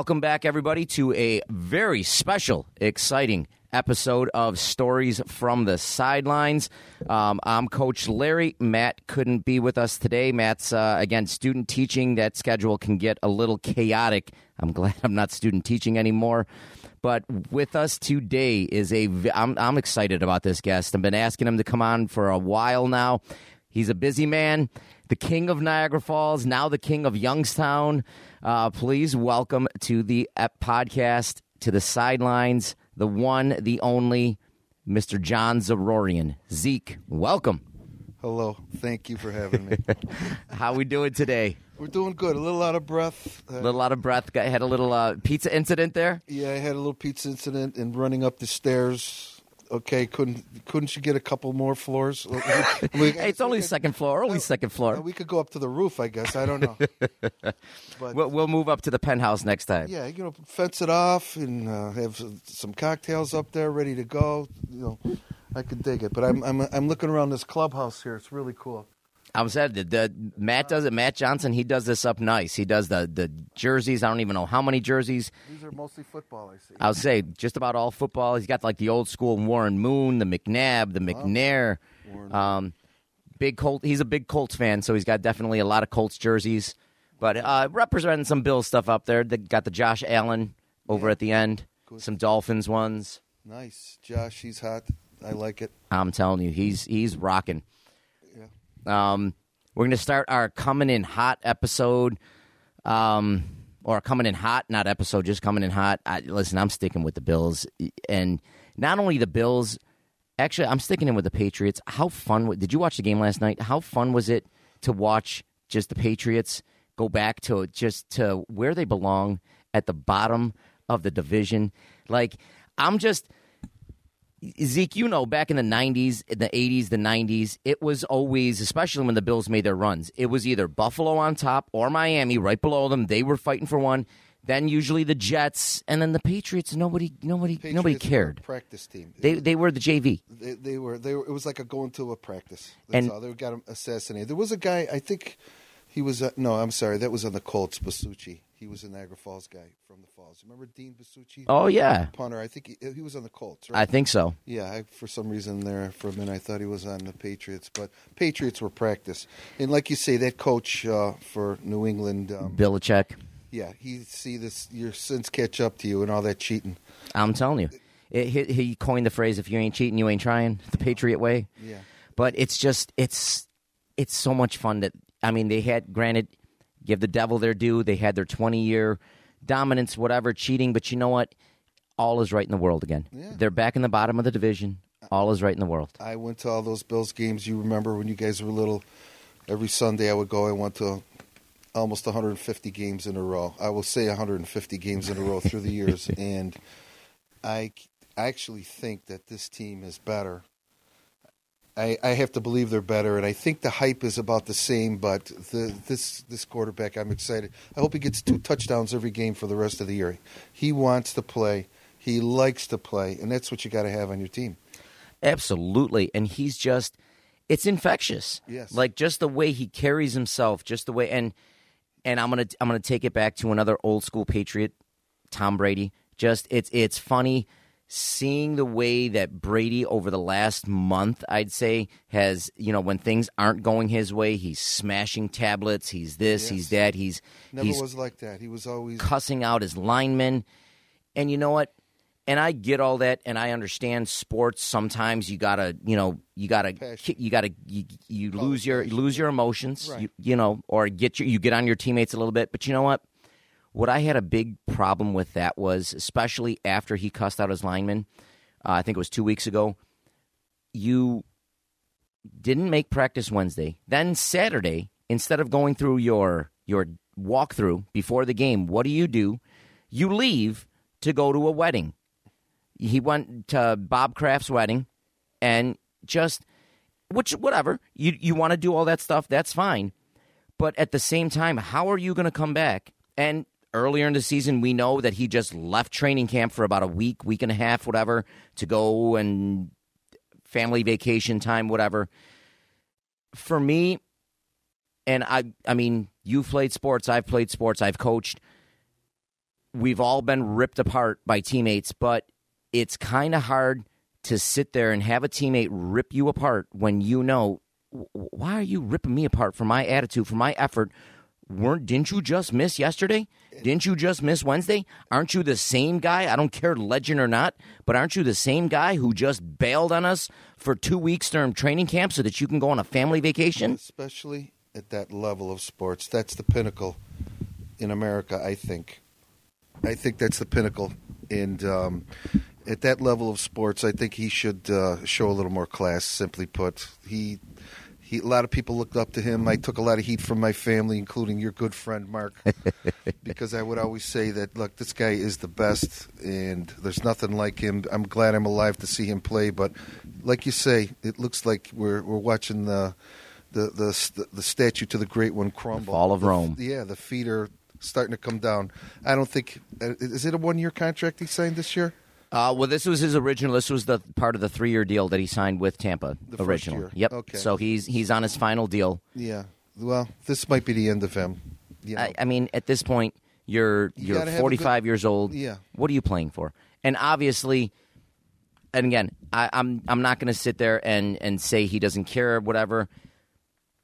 Welcome back, everybody, to a very special, exciting episode of Stories from the Sidelines. Um, I'm Coach Larry. Matt couldn't be with us today. Matt's, uh, again, student teaching. That schedule can get a little chaotic. I'm glad I'm not student teaching anymore. But with us today is a. I'm, I'm excited about this guest. I've been asking him to come on for a while now. He's a busy man, the king of Niagara Falls, now the king of Youngstown. Uh, please welcome to the ep- podcast, to the sidelines, the one, the only, Mr. John Zarorian. Zeke, welcome. Hello. Thank you for having me. How we doing today? We're doing good. A little out of breath. A Uh, little out of breath. Got, had a little uh, pizza incident there. yeah, I had a little pizza incident and running up the stairs. Okay, couldn't couldn't you get a couple more floors? We- we- Hey, it's only second floor. Only second floor. We could go up to the roof, I guess. I don't know. But We'll, we'll move up to the penthouse next time. yeah, you know, fence it off and uh, have some- some cocktails up there ready to go. You know, I could dig it. But I'm I'm I'm looking around this clubhouse here. It's really cool. I'm said the, the Matt does it. Matt Johnson, he does this up nice. He does the the jerseys. I don't even know how many jerseys. These are mostly football. I see. I'll say just about all football. He's got like the old school Warren Moon, the McNabb, the McNair. Um, big Colt. He's a big Colts fan, so he's got definitely a lot of Colts jerseys. But uh, representing some Bills stuff up there. They got the Josh Allen over Yeah. at the end. Good. Some Dolphins ones. Nice, Josh. He's hot. I like it. I'm telling you, he's he's rocking. Um, we're going to start our coming in hot episode, um, or coming in hot, not episode, just coming in hot. I, listen, I'm sticking with the Bills, and not only the Bills. Actually, I'm sticking in with the Patriots. How fun? Did you watch the game last night? How fun was it to watch just the Patriots go back to just to where they belong at the bottom of the division? Like, I'm just. Zeke, you know, back in the 90s, in the 80s, the 90s, it was always, especially when the Bills made their runs, it was either Buffalo on top or Miami right below them. They were fighting for one. Then usually the Jets, and then the Patriots. Nobody, nobody, nobody Patriots a cared. Practice team. They they were the JV. They, they were they were. It was like a going to a practice. That's And- all. They got assassinated. There was a guy. I think he was. Uh, no, I'm sorry. That was on the Colts. Biasucci. He was a Niagara Falls guy from the Falls. Remember Dean Biasucci? Oh yeah, punter. I think he, he was on the Colts. I think so. yeah. I, for some reason there for a minute I thought he was on the Patriots, but Patriots were practice. And like you say, that coach uh, for New England. Um, Belichick. yeah, he see this your sins catch up to you and all that cheating. I'm telling you, it, he, he coined the phrase: "If you ain't cheating, you ain't trying." The Patriot way. Yeah. but it's just it's it's so much fun that I mean they had granted give the devil their due they had their 20 year dominance whatever cheating but you know what all is right in the world again Yeah. they're back in the bottom of the division all is right in the world I went to all those Bills games. You remember when you guys were little? Every Sunday I would go. I went to almost 150 games in a row. I will say 150 games in a row through the years, and I I actually think that this team is better. I, I have to believe they're better, and I think the hype is about the same. But the, this this quarterback, I'm excited. I hope he gets two touchdowns every game for the rest of the year. He wants to play. He likes to play, and that's what you got to have on your team. absolutely and he's just it's infectious Yes. like just the way he carries himself just the way and and I'm gonna I'm gonna take it back to another old school Patriot, Tom Brady. Just it's it's funny seeing the way that Brady over the last month, I'd say, has you know when things aren't going his way, he's smashing tablets. He's this, he's that. He's Never he's was like that. He was always cussing out his linemen. And you know what? And I get all that, and I understand sports. Sometimes you gotta, you know, you gotta, you gotta, you, you lose your passion, lose your emotions, Right. you, you know, or get your, you get on your teammates a little bit. But you know what? What I had a big problem with that was, especially after he cussed out his lineman. Uh, I think it was two weeks ago. You didn't make practice Wednesday. Then Saturday, instead of going through your your walkthrough before the game, what do you do? You leave to go to a wedding. He went to Bob Kraft's wedding and just which whatever. You you want to do all that stuff, that's fine. But at the same time, how are you going to come back? And earlier in the season, we know that he just left training camp for about a week, week and a half, whatever, to go and family vacation time, whatever. For me, and I, I mean, you've played sports, I've played sports, I've coached. We've all been ripped apart by teammates, but it's kind of hard to sit there and have a teammate rip you apart when you know why are you ripping me apart for my attitude, for my effort? Weren't didn't you just miss yesterday? Didn't you just miss Wednesday? Aren't you the same guy? I don't care legend or not, but aren't you the same guy who just bailed on us for two weeks during training camp so that you can go on a family vacation? Especially at that level of sports, that's the pinnacle in America. I think. I think that's the pinnacle, and um, at that level of sports, I think he should uh, show a little more class. Simply put, he he, a lot of people looked up to him. I took a lot of heat from my family, including your good friend Mark, because I would always say that look, this guy is the best, and there's nothing like him. I'm glad I'm alive to see him play, but like you say, it looks like we're we're watching the the the the statue to the great one crumble. The fall of The- Rome. Yeah, the feet are starting to come down. I don't think uh, is it a one year contract he signed this year. Uh, well, this was his original. This was the part of the three-year deal that he signed with Tampa The originally. year. Yep. Okay. So he's he's on his final deal. Yeah. Well, this might be the end of him. You know? I, I mean, at this point, you're You you're gotta have a 45 years old. Yeah. What are you playing for? And obviously, and again, I, I'm I'm not going to sit there and and say he doesn't care, or whatever,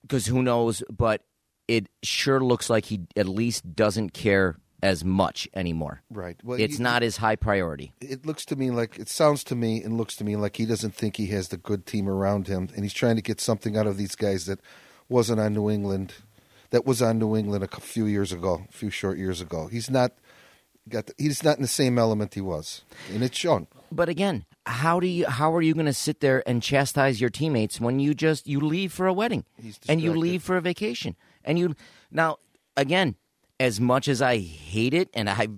because who knows? But it sure looks like he at least doesn't care as much anymore. right. Well, It's you- not as high priority. it looks to me like it sounds to me and looks to me like he doesn't think he has the good team around him, and he's trying to get something out of these guys that wasn't on New England, that was on New England a few years ago, a few short years ago. He's not got. The, he's not in the same element he was, and it's shown. But again, how do you how are you going to sit there and chastise your teammates when you just you leave for a wedding and you leave for a vacation and you now again as much as I hate it and I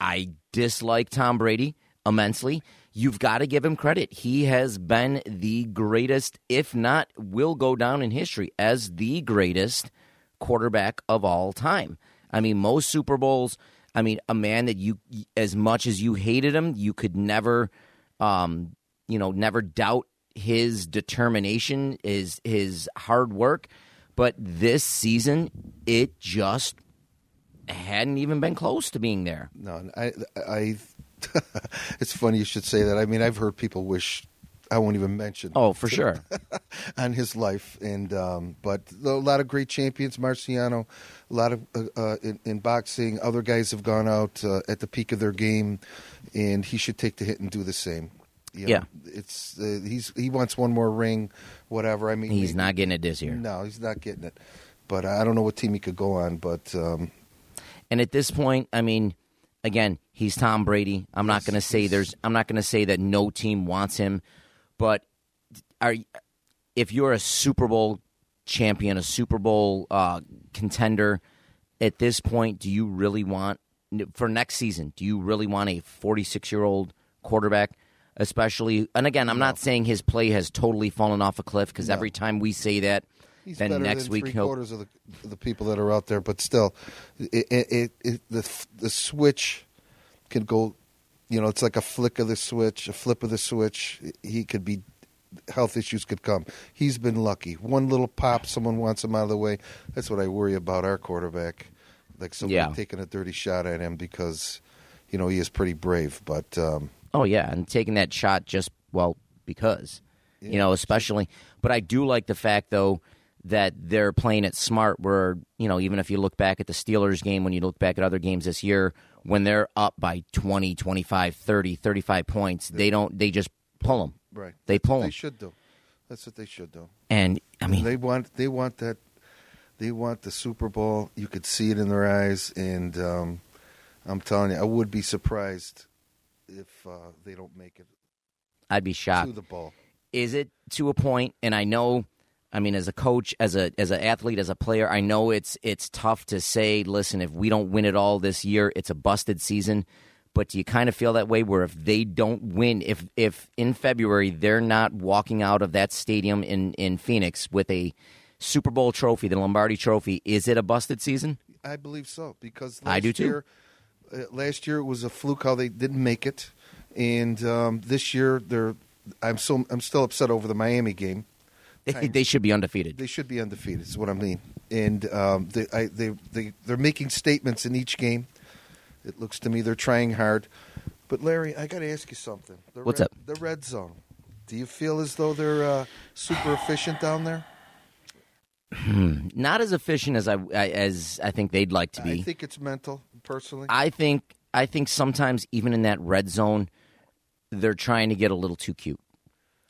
I dislike Tom Brady immensely, you've got to give him credit. He has been the greatest, if not will go down in history as the greatest quarterback of all time. I mean, most Super Bowls. I mean, a man that you, as much as you hated him, you could never, um, you know, never doubt his determination, his his hard work. But this season, it just hadn't even been close to being there. No, I, I. it's funny you should say that. I mean, I've heard people wish I won't even mention. Oh, for sure. on his life, and um, but a lot of great champions, Marciano, a lot of uh, uh, in, in boxing. Other guys have gone out uh, at the peak of their game, and he should take the hit and do the same. You know, Yeah. it's uh, he's he wants one more ring, whatever. I mean, He's maybe- not getting it this year. No, he's not getting it. But I don't know what team he could go on. But um, And at this point, I mean, again, he's Tom Brady. I'm not going to say there's. I'm not going to say that no team wants him, but are if you're a Super Bowl champion, a Super Bowl uh, contender, at this point, do you really want for next season? Do you really want a 46 year old quarterback? Especially, and again, I'm not saying his play has totally fallen off a cliff because No. every time we say that, He's then better next than week three quarters of the, the people that are out there, but still, it, it, it, it, the the switch can go. You know, it's like a flick of the switch, a flip of the switch. He could be health issues could come. He's been lucky. One little pop, someone wants him out of the way. That's what I worry about our quarterback. Like somebody Yeah. taking a dirty shot at him because, you know, he is pretty brave. But um, Oh yeah, and taking that shot just well because you know, especially. But I do like the fact though that they're playing it smart. Where you know, even if you look back at the Steelers game, when you look back at other games this year, when they're up by 20, 25, 30, 35 points, they don't. They just pull them. right, They pull them. They should do. That's what they should do. And I mean, they want they want that they want the Super Bowl. You could see it in their eyes, and um, I'm telling you, I would be surprised if uh, they don't make it I'd be shocked. to the bowl. is it to a point and i know I mean, as a coach, as a as an athlete, as a player, I know it's it's tough to say. Listen, if we don't win it all this year, it's a busted season. But do you kind of feel that way? Where if they don't win, if if in February they're not walking out of that stadium in in Phoenix with a Super Bowl trophy, the Lombardi Trophy, is it a busted season? I believe so because last I do too. Year, uh, last year it was a fluke how they didn't make it, and um, this year they're. I'm so I'm still upset over the Miami game. They, they should be undefeated. They should be undefeated. Is what I mean. And um, they, I, they they they're making statements in each game. It looks to me they're trying hard. But Larry, I got to ask you something. The What's red, up? The red zone. Do you feel as though they're uh, super efficient down there? Not as efficient as I as I think they'd like to be. I think it's mental, personally. I think I think sometimes even in that red zone, they're trying to get a little too cute.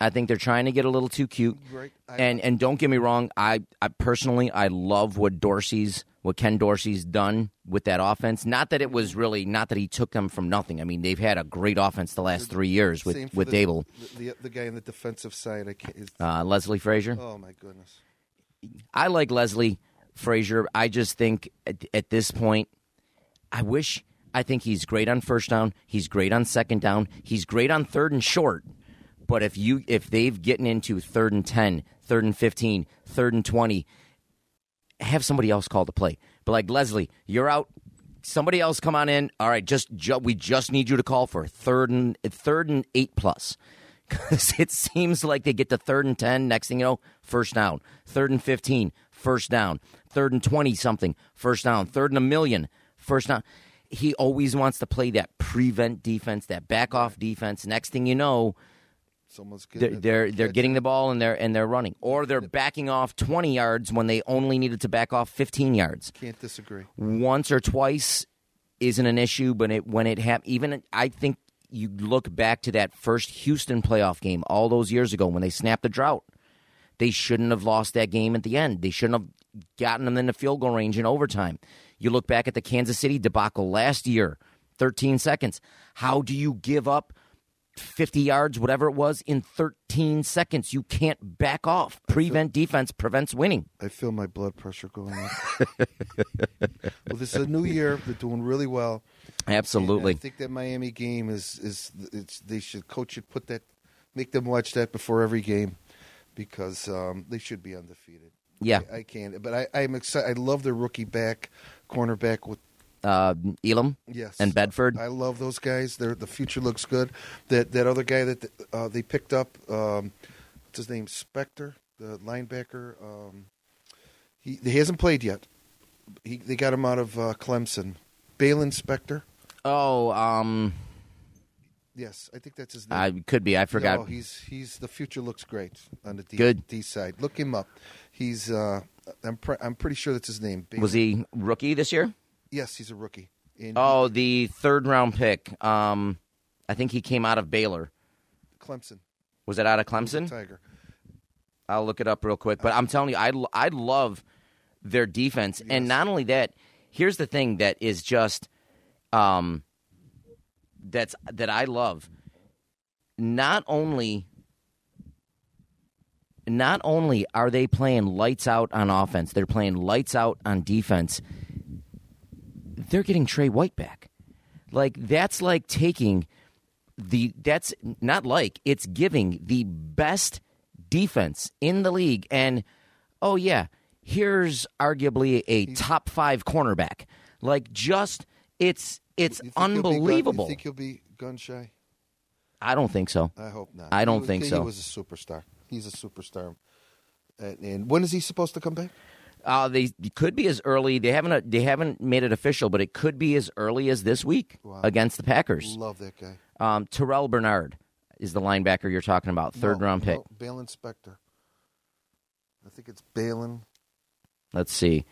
I think they're trying to get a little too cute. Right. And and don't get me wrong, I, I personally I love what Dorsey's what Ken Dorsey's done with that offense. Not that it was really not that he took them from nothing. I mean, they've had a great offense the last three years with with the, Daboll, The, the, the guy on the defensive side. Uh, Leslie Frazier. oh my goodness. I like Leslie Frazier. I just think at, at this point, I wish. I think he's great on first down. He's great on second down. He's great on third and short. But if you if they've getting into third and 10, third and 15, third and 20, have somebody else call the play. But like Leslie, you're out. Somebody else come on in. All right, just ju- we just need you to call for third and third and 8 plus. Cuz it seems like they get to third and 10, next thing you know, first down. Third and 15, first down. Third and 20 something, first down. Third and a million, first down. He always wants to play that prevent defense, that back off defense. Next thing you know, Someone's they're getting. they're, they're getting the ball and they're and they're running, or they're backing off twenty yards when they only needed to back off fifteen yards. Can't disagree. Once or twice isn't an issue, but it when it happened, even I think you look back to that first Houston playoff game all those years ago when they snapped the drought. They shouldn't have lost that game at the end. They shouldn't have gotten them in the field goal range in overtime. You look back at the Kansas City debacle last year, 13 seconds. How do you give up 50 yards, whatever it was, in 13 seconds? You can't back off. Prevent defense prevents winning. I feel my blood pressure going up. well, this is a new year. They're doing really well. And Absolutely. I think that Miami game is is it's they should coach should put that make them watch that before every game because um, they should be undefeated. Yeah. I, I can't. But I, I'm excited. I love their rookie back cornerback with Uh, Elam yes and Benford. I love those guys. They're, the future looks good. That that other guy that uh, they picked up, um, what's his name? Spector, the linebacker. Um, he he hasn't played yet. He they got him out of uh, Clemson. Baylon Spector. Oh, um, Yes, I think that's his name. I could be. I forgot. No, he's he's the future looks great on the D, Good. D side. Look him up. He's uh, I'm pre- I'm pretty sure that's his name. Was he rookie this year? Yes, he's a rookie. And Oh, the third round pick. Um, I think he came out of Baylor. Clemson Was it out of Clemson? Tiger. I'll look it up real quick. But I'm telling you, I, I love their defense. And not only that, here's the thing that is just um, that's that I love. Not only not only are they playing lights out on offense, they're playing lights out on defense. They're getting Tre White back. Like that's like taking the that's not like it's giving the best defense in the league and oh yeah here's arguably a top 5 cornerback like just it's it's You think he'll be gun- unbelievable you think he'll be gun shy? I don't think so I hope not. I don't He think he so. He was a superstar. He's a superstar. And, and when is he supposed to come back? Uh, they could be as early they haven't they haven't made it official but it could be as early as this week Wow. against the Packers Love that guy. um, Terrel Bernard is the linebacker you're talking about third No, round pick no, Baylon Spector. I think it's Baylon. let's see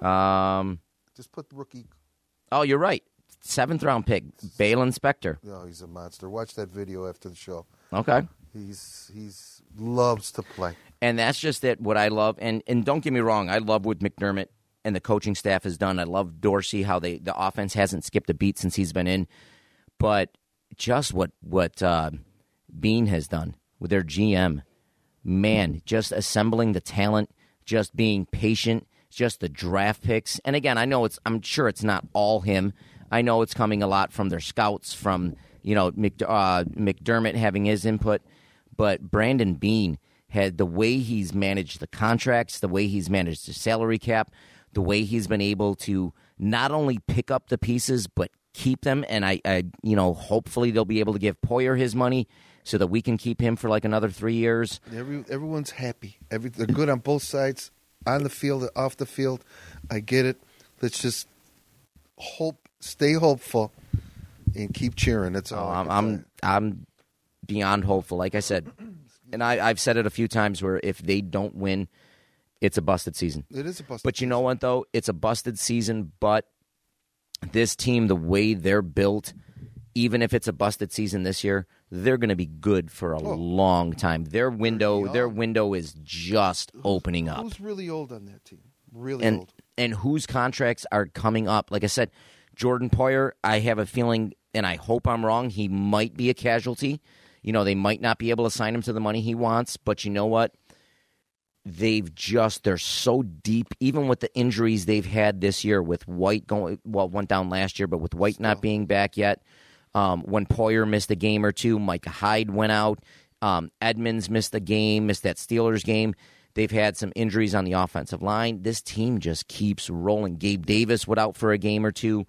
um, Just put rookie. oh you're right seventh round pick Baylon Spector No, he's a monster. Watch that video after the show. okay He's he's loves to play. And that's just it. What I love, and and don't get me wrong, I love what McDermott and the coaching staff has done. I love Dorsey how they the offense hasn't skipped a beat since he's been in, but just what what uh, Beane has done with their GM, man, just assembling the talent, just being patient, just the draft picks. And again, I know it's I'm sure it's not all him. I know it's coming a lot from their scouts, from you know uh, McDermott having his input, but Brandon Beane had the way he's managed the contracts, the way he's managed the salary cap, the way he's been able to not only pick up the pieces but keep them. And I, I you know, hopefully they'll be able to give Poyer his money so that we can keep him for like another three years. Every, everyone's happy. Every, they're good on both sides, on the field, off the field. I get it. Let's just hope, stay hopeful, and keep cheering. That's all. Oh, I'm, I'm. I'm beyond hopeful. Like I said, and I, I've said it a few times where if they don't win, it's a busted season. It is a busted. But you know what, though? It's a busted season, but this team, the way they're built, even if it's a busted season this year, they're going to be good for a oh. long time. Their window, their window is just opening up. Who's really old on that team? Really And old. and whose contracts are coming up? Like I said, Jordan Poyer, I have a feeling, and I hope I'm wrong. He might be a casualty. You know, they might not be able to sign him to the money he wants, but you know what? they've just they're so deep even with the injuries they've had this year with white going well went down last year but with white not being back yet um, when Poyer missed a game or two Micah Hyde went out um, Edmunds missed a game missed that Steelers game. They've had some injuries on the offensive line. This team just keeps rolling. Gabe Davis went out for a game or two.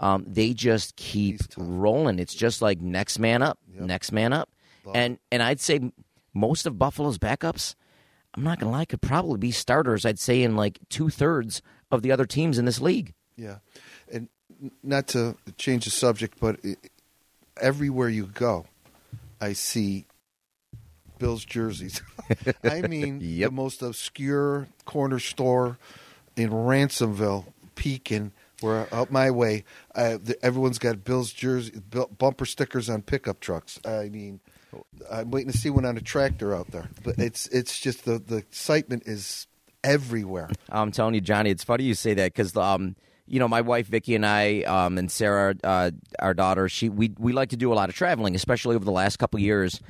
Um, they just keep rolling. It's just like next man up next man up and and I'd say most of Buffalo's backups I'm not going to lie, could probably be starters, I'd say, in like two thirds of the other teams in this league. Yeah, and not to change the subject, but i everywhere you go, I see Bills jerseys. I mean, Yep. the most obscure corner store in Ransomville, Pekin, where up my way, uh, the, everyone's got Bills jersey bumper stickers on pickup trucks. I mean, I'm waiting to see one on a tractor out there, but it's it's just the the excitement is everywhere. I'm telling you, Johnny, it's funny you say that because, um, you know, my wife Vicky and I, um, and Sarah, uh, our daughter, she we we like to do a lot of traveling, especially over the last couple years,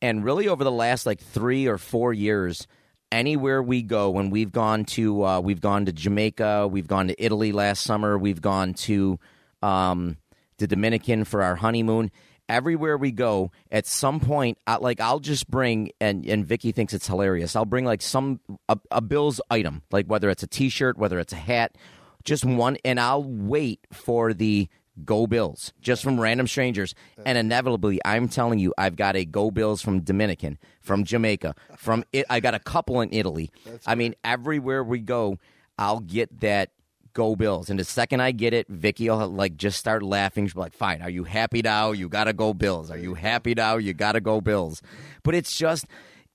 and really over the last like three or four years. Anywhere we go, when we've gone to uh, we've gone to Jamaica, we've gone to Italy last summer, we've gone to um, the Dominican for our honeymoon. Everywhere we go, at some point, I, like I'll just bring and and Vicky thinks it's hilarious. I'll bring like some a, a Bills item, like whether it's a T-shirt, whether it's a hat, just one, and I'll wait for the Go Bills just from random strangers. And inevitably, I'm telling you, I've got a Go Bills from Dominican, from Jamaica, from it. I got a couple in Italy. I mean, everywhere we go, I'll get that Go Bills. And the second I get it, Vicky will like just start laughing. She'll be like, "Fine, are you happy now? You gotta go Bills. Are you happy now? You gotta go Bills." But it's just,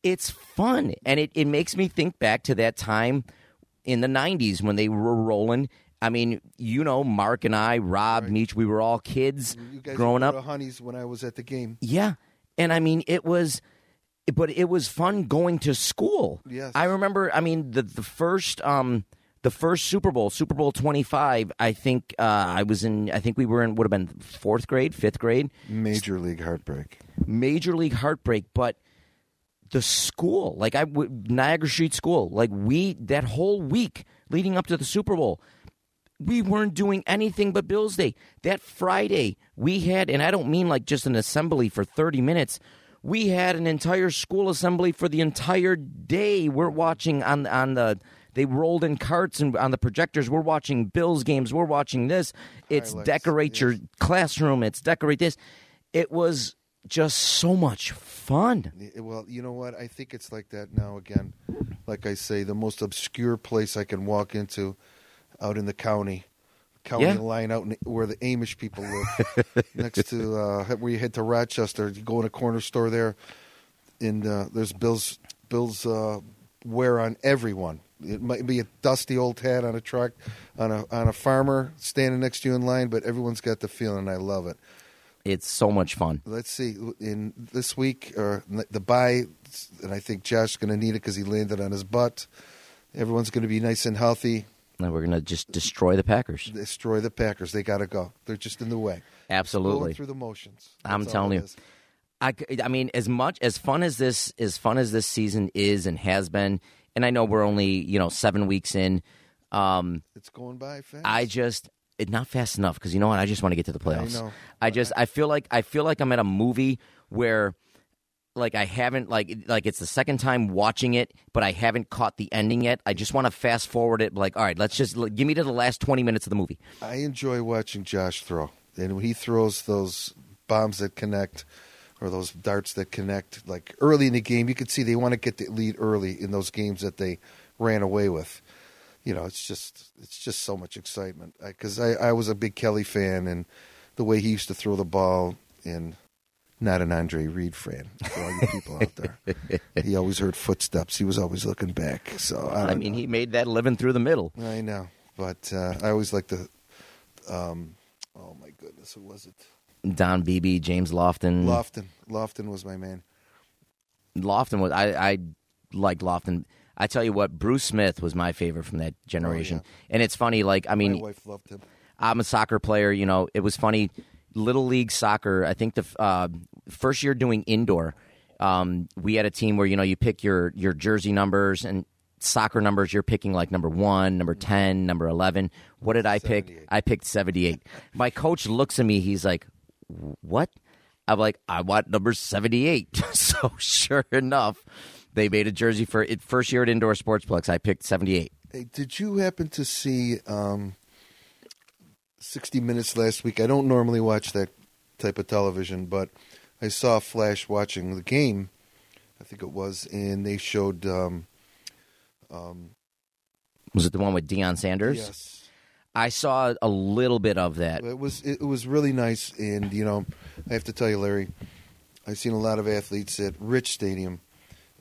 it's fun, and it it makes me think back to that time in the '90s when they were rolling. I mean, you know, Mark and I, Rob, Meach, we were all kids You guys growing up. Honeys when I was at the game. Yeah. And I mean, it was, but it was fun going to school. Yes. I remember, I mean, the, the first, um, the first Super Bowl, Super Bowl 25, I think, uh, I was in, I think we were in, would have been fourth grade, fifth grade, Major league heartbreak. major league heartbreak, but the school, like I would, Niagara Street School, like we, that whole week leading up to the Super Bowl, we weren't doing anything but Bills Day. That Friday, we had, and I don't mean like just an assembly for 30 minutes. We had an entire school assembly for the entire day. We're watching on on the they rolled in carts and on the projectors. We're watching Bills games. We're watching this. It's Highlights, decorate your classroom. It's decorate this. It was just so much fun. Well, you know what? I think it's like that now again. Like I say, the most obscure place I can walk into out in the county. County Yeah. line out in, where the Amish people live. next to uh, where you head to Rochester, you go in a corner store there, and uh, there's Bill's Bill's uh, wear on everyone. It might be a dusty old hat on a truck, on a on a farmer standing next to you in line, but everyone's got the feeling. I love it. It's so much fun. Let's see. In this week, or the bye, and I think Josh's going to need it because he landed on his butt. Everyone's going to be nice and healthy. And we're gonna just destroy the Packers. Destroy the Packers. They got to go. They're just in the way. Absolutely. Going through the motions. I'm telling you. is. I, I mean, as much as fun as this as fun as this season is and has been, and I know we're only you know seven weeks in. Um, It's going by fast. I just it not fast enough because you know what? I just want to get to the playoffs. know. I just I feel like I feel like I'm at a movie where like I haven't like like it's the second time watching it, but I haven't caught the ending yet. I just want to fast forward it. Like, all right, let's just like, give me to the last twenty minutes of the movie. I enjoy watching Josh throw, and when he throws those bombs that connect, or those darts that connect, like early in the game, you could see they want to get the lead early in those games that they ran away with. You know, it's just it's just so much excitement because I, I, was a big Kelly fan, and the way he used to throw the ball, and not an Andre Reed fan for all you people out there. he always heard footsteps. He was always looking back. So I, I, mean, know. he made that living through the middle. I know, but uh, I always like the. Um, oh my goodness, who was it? Don Beebe, James Lofton. Lofton. Lofton was my man. Lofton was I I liked Lofton. I tell you what, Bruce Smith was my favorite from that generation. And it's funny, like I mean, my wife loved him. I'm a soccer player. You know, it was funny. Little league soccer. I think the uh, first year doing indoor, um, we had a team where you know you pick your your jersey numbers and soccer numbers. You're picking like number one, number ten, number eleven. What did I pick? I picked seventy eight. My coach looks at me. He's like, "What?" I'm like, "I want number seventy eight. so sure enough, they made a jersey for it. First year at Indoor Sportsplex, I picked seventy eight. Hey, did you happen to see um, 60 Minutes last week? I don't normally watch that type of television, but I saw Flash watching the game. I think it was, and they showed. Um, um, Was it the one with Deion Sanders? yes, I saw a little bit of that. It was it was really nice, and you know, I have to tell you, Larry, I've seen a lot of athletes at Rich Stadium,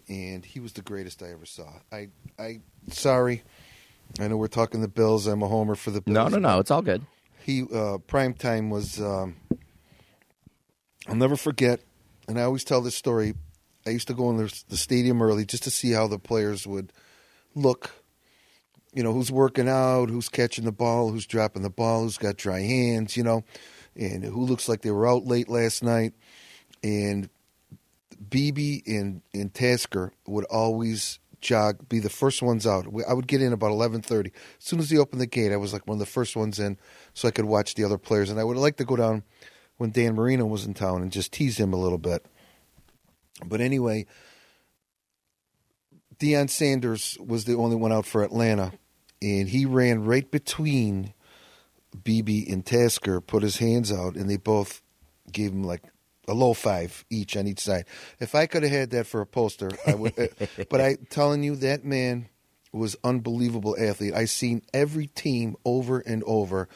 and he was the greatest I ever saw. I I sorry, I know we're talking the Bills. I'm a homer for the Bills. No, no, no. It's all good. He uh, prime time was. Um, I'll never forget, and I always tell this story. I used to go in the, the stadium early just to see how the players would look. You know, who's working out, who's catching the ball, who's dropping the ball, who's got dry hands, you know, and who looks like they were out late last night. And Beebe and, and Tasker would always jog, be the first ones out. I would get in about 11.30. As soon as he opened the gate, I was like one of the first ones in so I could watch the other players. And I would like to go down when Dan Marino was in town and just tease him a little bit. But anyway, Deion Sanders was the only one out for Atlanta, and he ran right between Beebe and Tasker, put his hands out, and they both gave him like a low five each on each side. If I could have had that for a poster, I would. uh, but I telling you, that man was unbelievable athlete. I seen every team over and over,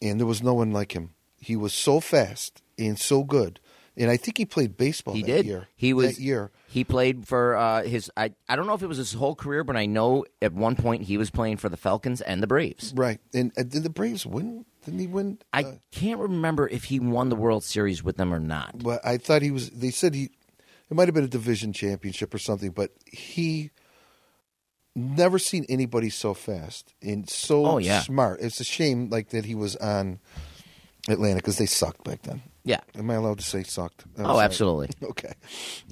and there was no one like him. He was so fast and so good. And I think he played baseball He that did. year. He was that year. He played for uh, his. I I don't know if it was his whole career, but I know at one point he was playing for the Falcons and the Braves. Right. And uh, did the Braves win? Didn't he win? I Uh, can't remember if he won the World Series with them or not. but I thought he was. They said he. It might have been a division championship or something, but he never seen anybody so fast and so Oh, yeah. smart. It's a shame, like that he was on Atlanta because they sucked back then. Yeah. Am I allowed to say sucked? Oh, absolutely. Okay,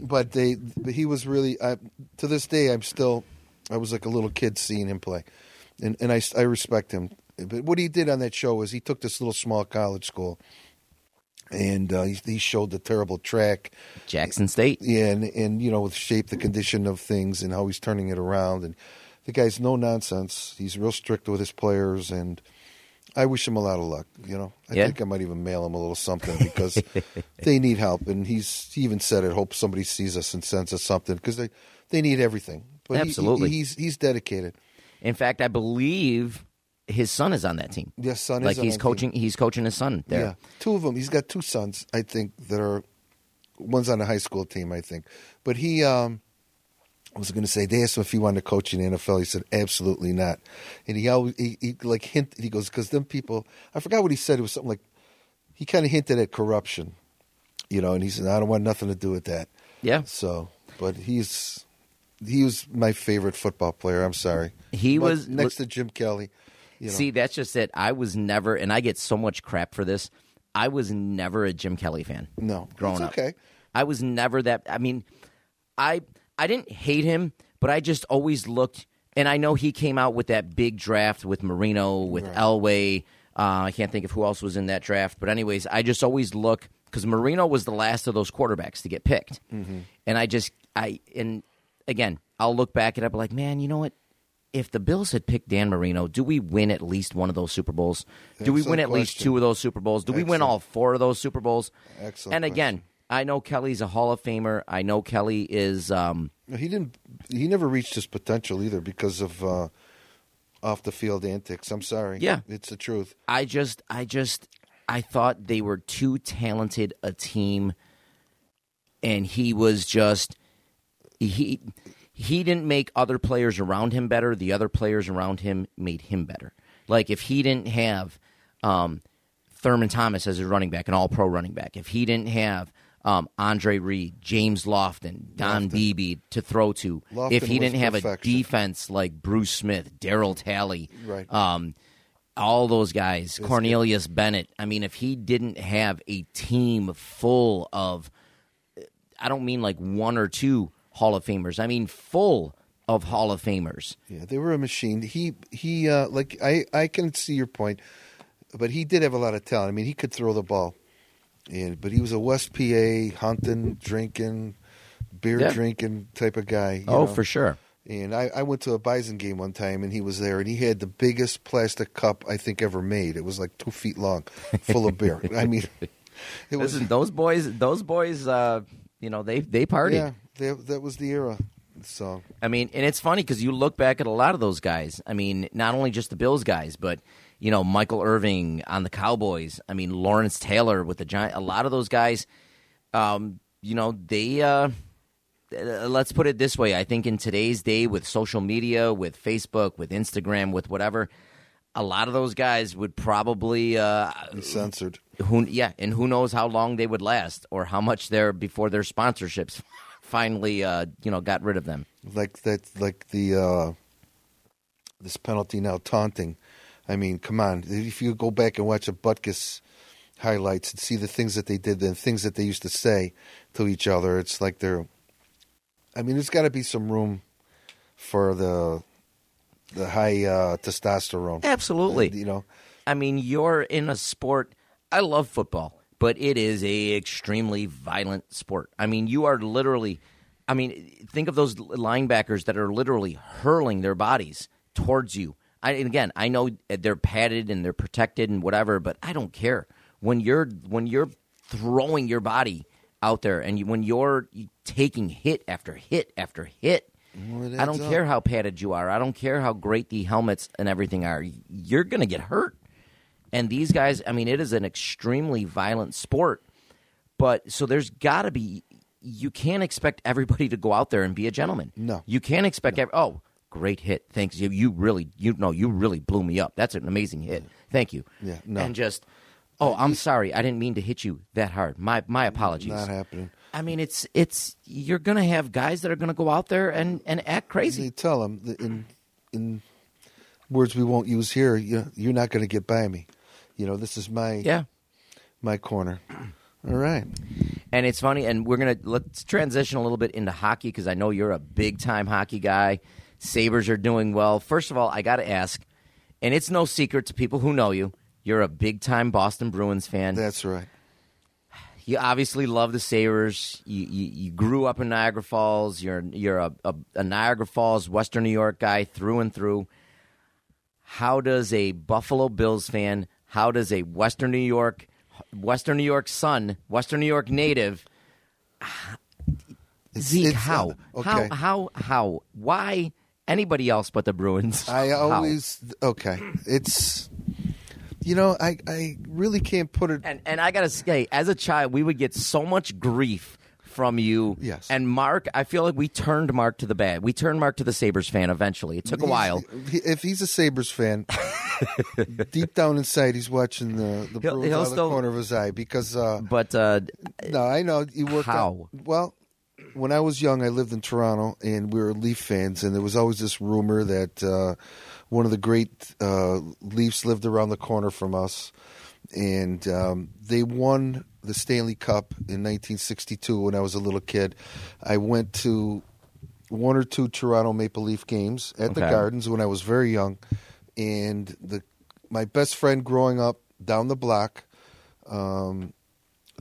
but they, but he was really. I, to this day, I'm still. I was like a little kid seeing him play, and and I I respect him. But what he did on that show was he took this little small college school, and uh, he, he showed the terrible track, Jackson State. yeah, and and you know with shape, the condition of things, and how he's turning it around. And the guy's no nonsense. He's real strict with his players, and I wish him a lot of luck. You know, I Yeah. think I might even mail him a little something because they need help. And he's he even said it. Hope somebody sees us and sends us something because they they need everything. But he- he- Absolutely. he's he's dedicated. In fact, I believe his son is on that team. Yes, son. like is on he's that team. coaching. He's coaching his son there. Yeah, two of them. He's got two sons, I think, that are one's on the high school team, I think. But he, um, I was going to say, they asked him if he wanted to coach in the NFL. He said, absolutely not. And he always, he, he like hint, he goes, because them people, I forgot what he said. It was something like, he kind of hinted at corruption, you know. And he said, I don't want nothing to do with that. Yeah. So, but he's he was my favorite football player. I'm sorry. He But was- next to Jim Kelly. You know. See, that's just it. I was never, and I get so much crap for this. I was never a Jim Kelly fan. No, growing it's up. okay. I was never that. I mean, I I didn't hate him, but I just always looked. And I know he came out with that big draft with Marino, with Elway. Uh, I can't think of who else was in that draft, but anyways, I just always look because Marino was the last of those quarterbacks to get picked, and I just I and again I'll look back at it, but like man, you know what? If the Bills had picked Dan Marino, do we win at least one of those Super Bowls? Do we win Excellent at least two of those Super Bowls? Do we win all four of those Super Bowls? Excellent And again, I know Kelly's a Hall of Famer. I know Kelly is. Um, He didn't. He never reached his potential either because of uh, off the field antics. I'm sorry. Yeah. it's the truth. I just, I just, I thought they were too talented a team, and he was just he he didn't make other players around him better. The other players around him made him better. Like if he didn't have um, Thurman Thomas as his running back, an All Pro running back, if he didn't have um, Andre Reed, James Lofton, Don Beebe to throw to, Lofton if he didn't have a defense like Bruce Smith, Daryl Talley, Right. um, all those guys, Cornelius Bennett. I mean, if he didn't have a team full of, I don't mean like one or two Hall of Famers. I mean full of Hall of Famers. Yeah, they were a machine. He he uh, like I I can see your point, but he did have a lot of talent. I mean, he could throw the ball, and but he was a West PA hunting, drinking, beer Yeah. drinking type of guy. you Oh, know? for sure. And I, I went to a Bison game one time, and he was there, and he had the biggest plastic cup I think ever made. It was like two feet long, full of beer. I mean, it was Listen, those boys, those boys, uh, you know, they they partied. yeah. That, that was the era. So I mean, and it's funny because you look back at a lot of those guys. I mean, not only just the Bills guys, but you know, Michael Irvin on the Cowboys. I mean, Lawrence Taylor with the Giant. A lot of those guys, um, you know, they. Uh, uh, let's put it this way: I think in today's day, with social media, with Facebook, with Instagram, with whatever, a lot of those guys would probably. Uh, censored. who yeah and who knows how long they would last or how much they're before their sponsorships finally uh you know got rid of them like that like the uh this penalty now taunting i mean come on. If you go back and watch the butkus highlights and see the things that they did and things that they used to say to each other it's like they're i mean there's got to be some room for the the high uh testosterone. Absolutely. You know? I mean you're in a sport i love football but it is a extremely violent sport. I mean you are literally i mean think of those linebackers that are literally hurling their bodies towards you I, and again i know they're padded and they're protected and whatever but i don't care when you're when you're throwing your body out there and you, when you're taking hit after hit after hit Well, I don't up. care how padded you are. I don't care how great the helmets and everything are. You're going to get hurt. And these guys, I mean, it is an extremely violent sport. But so there's got to be, you can't expect everybody to go out there and be a gentleman. No. You can't expect, ev- oh, great hit. Thanks. You, you really, you know, you really blew me up. That's an amazing hit. Thank you. Yeah, no. And just, oh, I'm sorry. I didn't mean to hit you that hard. My, my apologies. not happening I mean, it's, it's, you're going to have guys that are going to go out there and, and act crazy. they tell them in in words we won't use here you, you're not going to get by me you know this is my Yeah. my corner all right And it's funny, and we're gonna let's transition a little bit into hockey because I know you're a big time hockey guy. Sabres are doing well. First of all, I got to ask, and it's no secret to people who know you, you're a big time Boston Bruins fan. that's right you obviously love the Sabres. You, you, you grew up in Niagara Falls. You're you're a, a, a Niagara Falls, Western New York guy through and through. How does a Buffalo Bills fan? How does a Western New York, Western New York son, Western New York native? It's- Zeke, it's, uh, how? okay. How? How? How? Why? Anybody else but the Bruins? I always okay. It's you know I I really can't put it. And and I gotta say, as a child, we would get so much grief from you. Yes. And Mark, I feel like we turned Mark to the bad. We turned Mark to the Sabres fan eventually. It took a he's- while. If he's a Sabres fan, deep down inside, he's watching the the He'll- Bruins he'll out of still- the corner of his eye because. Uh, But uh, no, I know you worked. How? Out, well, when I was young, I lived in Toronto, and we were Leaf fans, and there was always this rumor that uh, one of the great uh, Leafs lived around the corner from us, and um, they won the Stanley Cup in 1962 when I was a little kid. I went to one or two Toronto Maple Leaf games at the Gardens when I was very young, and the my best friend growing up down the block, um,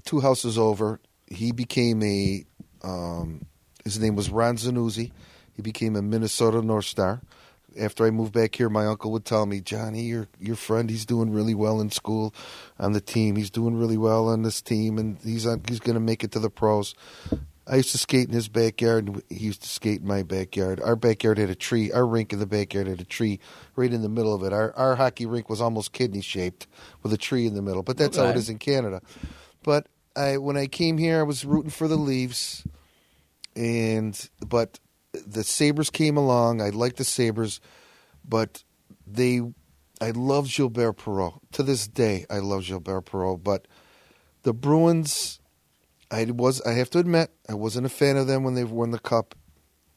two houses over, he became a um, his name was Ron Zanussi. He became a Minnesota North Star. After I moved back here, my uncle would tell me, Johnny, your your friend, he's doing really well in school, on the team. He's doing really well on this team, and he's on, he's going to make it to the pros. I used to skate in his backyard, and he used to skate in my backyard. Our backyard had a tree. Our rink in the backyard had a tree right in the middle of it. Our our hockey rink was almost kidney shaped with a tree in the middle. But that's how it is in Canada. But I when I came here, I was rooting for the Leafs, and but the Sabres came along. I like the Sabres, but they. I love Gilbert Perreault to this day. I love Gilbert Perreault, but the Bruins. I was. I have to admit, I wasn't a fan of them when they won the cup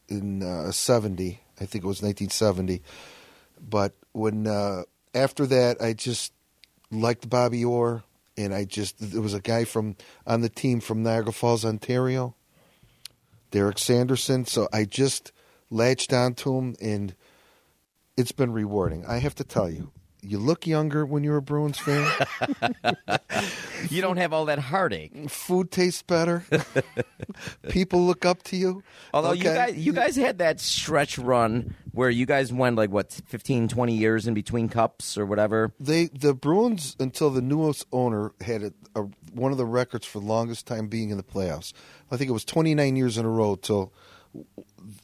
in uh, '70. I think it was 1970. But when uh, after that, I just liked Bobby Orr, and I just there was a guy from on the team from Niagara Falls, Ontario, Derek Sanderson. So I just latched onto him, and it's been rewarding. I have to tell you, you look younger when you're a Bruins fan. You don't have all that heartache. Food tastes better. People look up to you. Although you guys you guys had that stretch run where you guys went like what 15 20 years in between cups or whatever. they the Bruins until the newest owner had a, a, one of the records for the longest time being in the playoffs. I think it was 29 years in a row till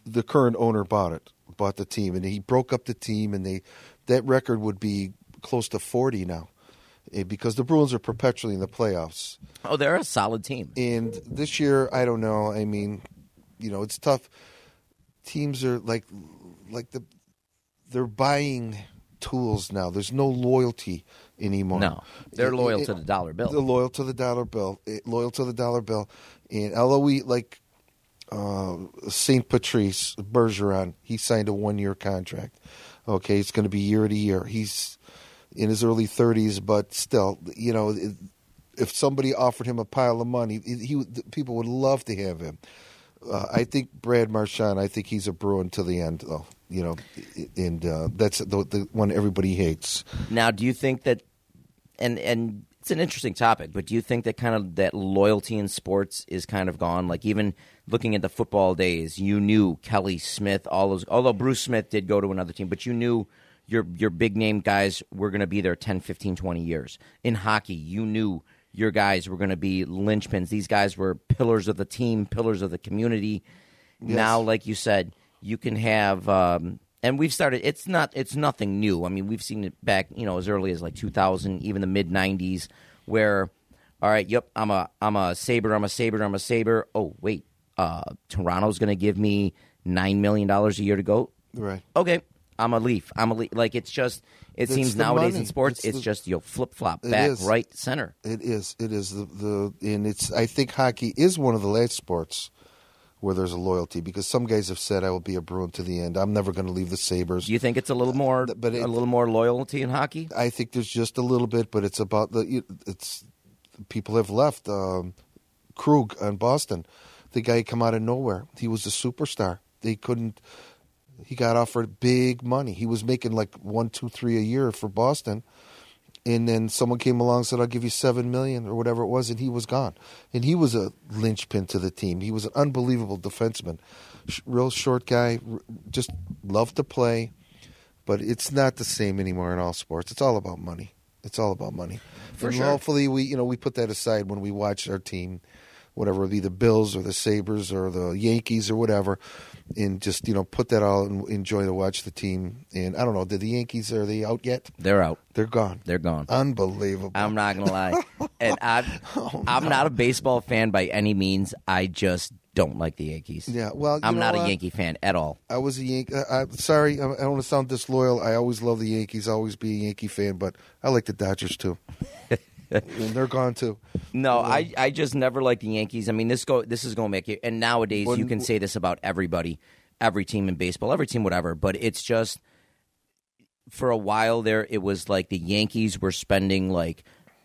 the current owner bought it, bought the team, and he broke up the team, and they that record would be close to 40 now, eh, because the Bruins are perpetually in the playoffs. Oh, they're a solid team. And this year, I don't know. I mean, you know, it's tough. Teams are like, like the, they're buying tools now. There's no loyalty anymore. No, they're loyal it- to the dollar bill. They're loyal to the dollar bill. eh, Loyal to the dollar bill. And although we like uh, Saint Patrice Bergeron, he signed a one-year contract. Okay, it's going to be year to year. He's in his early 30s, but still, you know, if somebody offered him a pile of money, he, he people would love to have him. Uh, I think Brad Marchand. I think he's a Bruin to the end, though. You know, and uh, that's the, the one everybody hates. Now, do you think that, and and it's an interesting topic, but do you think that kind of that loyalty in sports is kind of gone? Like even looking at the football days, you knew Kelly Smith, all those. Although Bruce Smith did go to another team, but you knew your your big name guys were going to be there 10, 15, 20 years. In hockey, you knew your guys were going to be linchpins. These guys were pillars of the team, pillars of the community. Now, like you said, you can have, um, and we've started. It's not. It's nothing new. I mean, we've seen it back, you know, as early as like 2000, even the mid 90s, where, all right, yep, I'm a, I'm a saber, I'm a saber, I'm a saber. Oh wait, uh, Toronto's going to give me nine million dollars a year to go. Right. Okay, I'm a Leaf. I'm a Leaf. Like it's just. It It's seems nowadays money. in sports, It's it's, the- just you know, flip flop It back, is. right, center. It is. It is the, the and it's. I think hockey is one of the last sports where there's a loyalty because some guys have said I will be a Bruin to the end. I'm never going to leave the Sabres. Do you think it's a little more, but it- a little more loyalty in hockey? I think there's just a little bit, but it's about the. It's people have left. Um, Krug on Boston, the guy come out of nowhere. He was a superstar. They couldn't. He got offered big money. He was making like one, two, three a year for Boston, and then someone came along and said, "I'll give you seven million or whatever it was," and he was gone. And he was a linchpin to the team. He was an unbelievable defenseman, real short guy, just loved to play. But it's not the same anymore in all sports. It's all about money. It's all about money. For and sure. hopefully we you know we put that aside when we watch our team, whatever, be the Bills or the Sabres or the Yankees or whatever, and just you know put that all and enjoy to watch the team. And I don't know, did the Yankees are they out yet? They're out. They're gone. They're gone. Unbelievable. I'm not gonna lie, and I'm oh, I'm not a baseball fan by any means. I just don't like the Yankees. yeah, well, you I'm not what? a Yankee fan at all. I was a Yankee. I, I, sorry, I, I don't want to sound disloyal. I always love the Yankees. Always be a Yankee fan, but I like the Dodgers too. and they're gone too. No, I, I just never liked the Yankees. I mean, this go this is going to make it. And nowadays, When- you can say this about everybody, every team in baseball, every team, whatever. But it's just for a while there, it was like the Yankees were spending like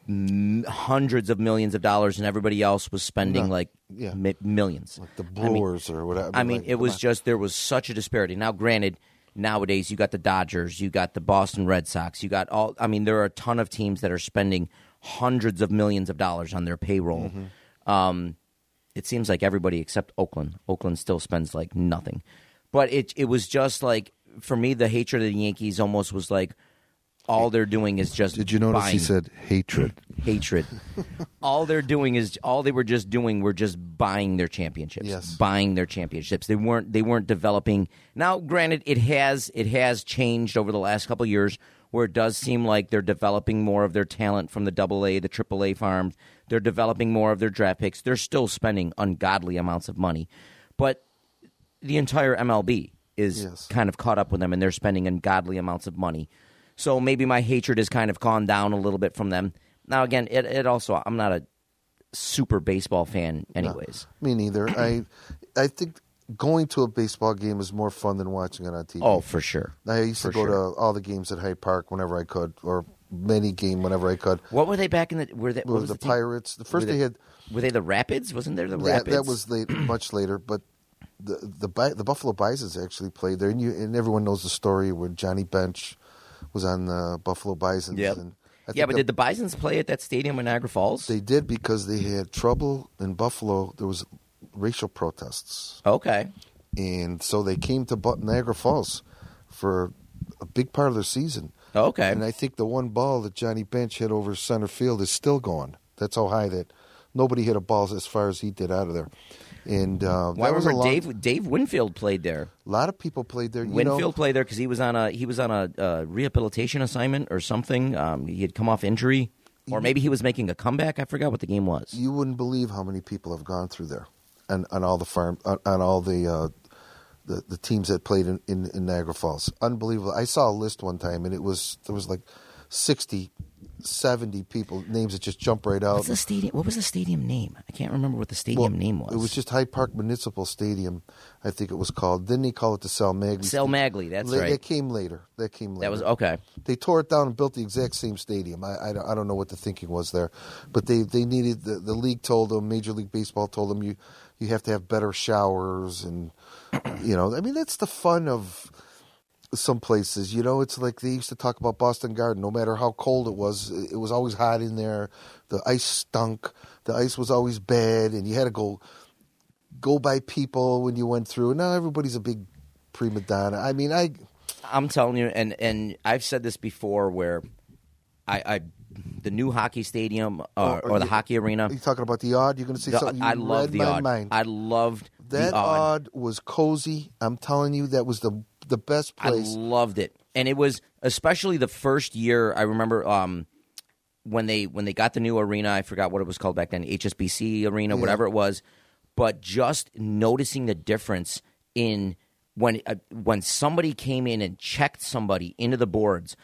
m- hundreds of millions of dollars, and everybody else was spending No. like Yeah. mi- millions. Like the I mean- Brewers or whatever. I mean, like, it was on. just there was such a disparity. Now, granted, nowadays you got the Dodgers, you got the Boston Red Sox, you got all. I mean, there are a ton of teams that are spending hundreds of millions of dollars on their payroll. Mm-hmm. Um, it seems like everybody except Oakland. Oakland still spends like nothing, but it it was just like for me the hatred of the Yankees almost was like all they're doing is just Did you notice buying he said hatred? hatred. all they're doing is all they were just doing were just buying their championships. Yes. Buying their championships. They weren't they weren't developing. Now, granted, it has it has changed over the last couple years where it does seem like they're developing more of their talent from the double A, the triple A farms. They're developing more of their draft picks. They're still spending ungodly amounts of money. But the entire MLB is Yes. kind of caught up with them and they're spending ungodly amounts of money. So maybe my hatred has kind of gone down a little bit from them. Now again, it, it also I'm not a super baseball fan anyways. Me neither. I I think going to a baseball game is more fun than watching it on TV. Oh, for sure. I used to go sure. to all the games at Hyde Park whenever I could, or many game whenever I could. What were they back in the were they It was was the, the? Pirates. The first they, they, had were they the Rapids? Wasn't there the yeah, Rapids? that was late, much later, but the the the Buffalo Bisons actually played there, and you and everyone knows the story where Johnny Bench was on the Buffalo Bisons. Yep. And I Yeah, but the- did the Bisons play at that stadium in Niagara Falls? they did because they had trouble in Buffalo. There was racial protests. okay. and so they came to Niagara Falls for a big part of their season. Okay. And I think the one ball that Johnny Bench hit over center field is still going. That's how high that nobody hit a ball as far as he did out of there. And uh, well, I that was a remember long, Dave Dave Winfield played there. A lot of people played there. You Winfield know, played there because he was on a he was on a, uh rehabilitation assignment or something. Um, he had come off injury, or maybe he was making a comeback. I forgot what the game was. you wouldn't believe how many people have gone through there, and on all the farm, on, on all the, uh, the the teams that played in, in, in Niagara Falls. Unbelievable. I saw a list one time, and it was there was like 60, 70 people names that just jump right out. What's the stadium? What was the stadium name? I can't remember what the stadium Well, name was. It was just Hyde Park Municipal Stadium, I think it was called. Then they call it the Sal Maglie. Sal Maglie. That's La- right. That came later. That came later. That was okay. They tore it down and built the exact same stadium. I, I, don't- I don't know what the thinking was there, but they, they needed the, the league told them, Major League Baseball told them you you have to have better showers and you know I mean that's the fun of some places. You know, it's like they used to talk about Boston Garden. No matter how cold it was, it was always hot in there. The ice stunk. The ice was always bad, and you had to go go by people when you went through. and Now everybody's a big prima donna. I mean, I I'm telling you, and and I've said this before, where I, I the new hockey stadium uh, Oh, or the you- hockey arena. Are you talking about the Aud? You're going to say the- something. I love the Aud. mind. I loved that the Aud. Aud was cozy. I'm telling you, that was the the best place. I loved it, and it was especially the first year. I remember um, when they when they got the new arena. I forgot what it was called back then, HSBC arena, Yeah. whatever it was. But just noticing the difference in when uh, when somebody came in and checked somebody into the boards.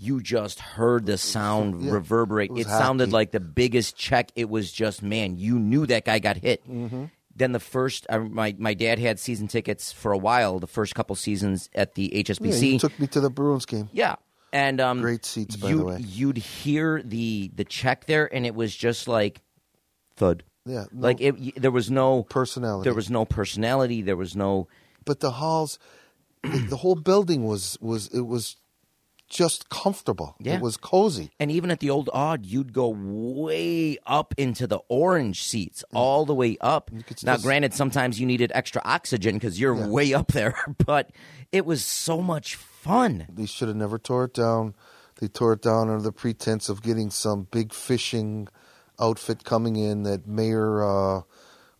You just heard the sound yeah, reverberate. it It, sounded hockey. like the biggest check. It was just man, you knew that guy got hit. Mm-hmm. Then the first, uh, my my dad had season tickets for a while. The first couple seasons at the yeah, HSBC. took me to the Bruins game. Yeah, and um, Great seats, by the way. You'd hear the the check there, and it was just like thud. Yeah, no like it. y- There was no personality. There was no personality. There was no. but the halls, the, the whole building was was it was just comfortable. Yeah. It was cozy. And even at the old Aud, you'd go way up into the orange seats, all the way up. Mm. Now, still- granted, sometimes you needed extra oxygen because you're Yeah. way up there, but it was so much fun. They should have never tore it down. They tore it down under the pretense of getting some big fishing outfit coming in that mayor. Uh,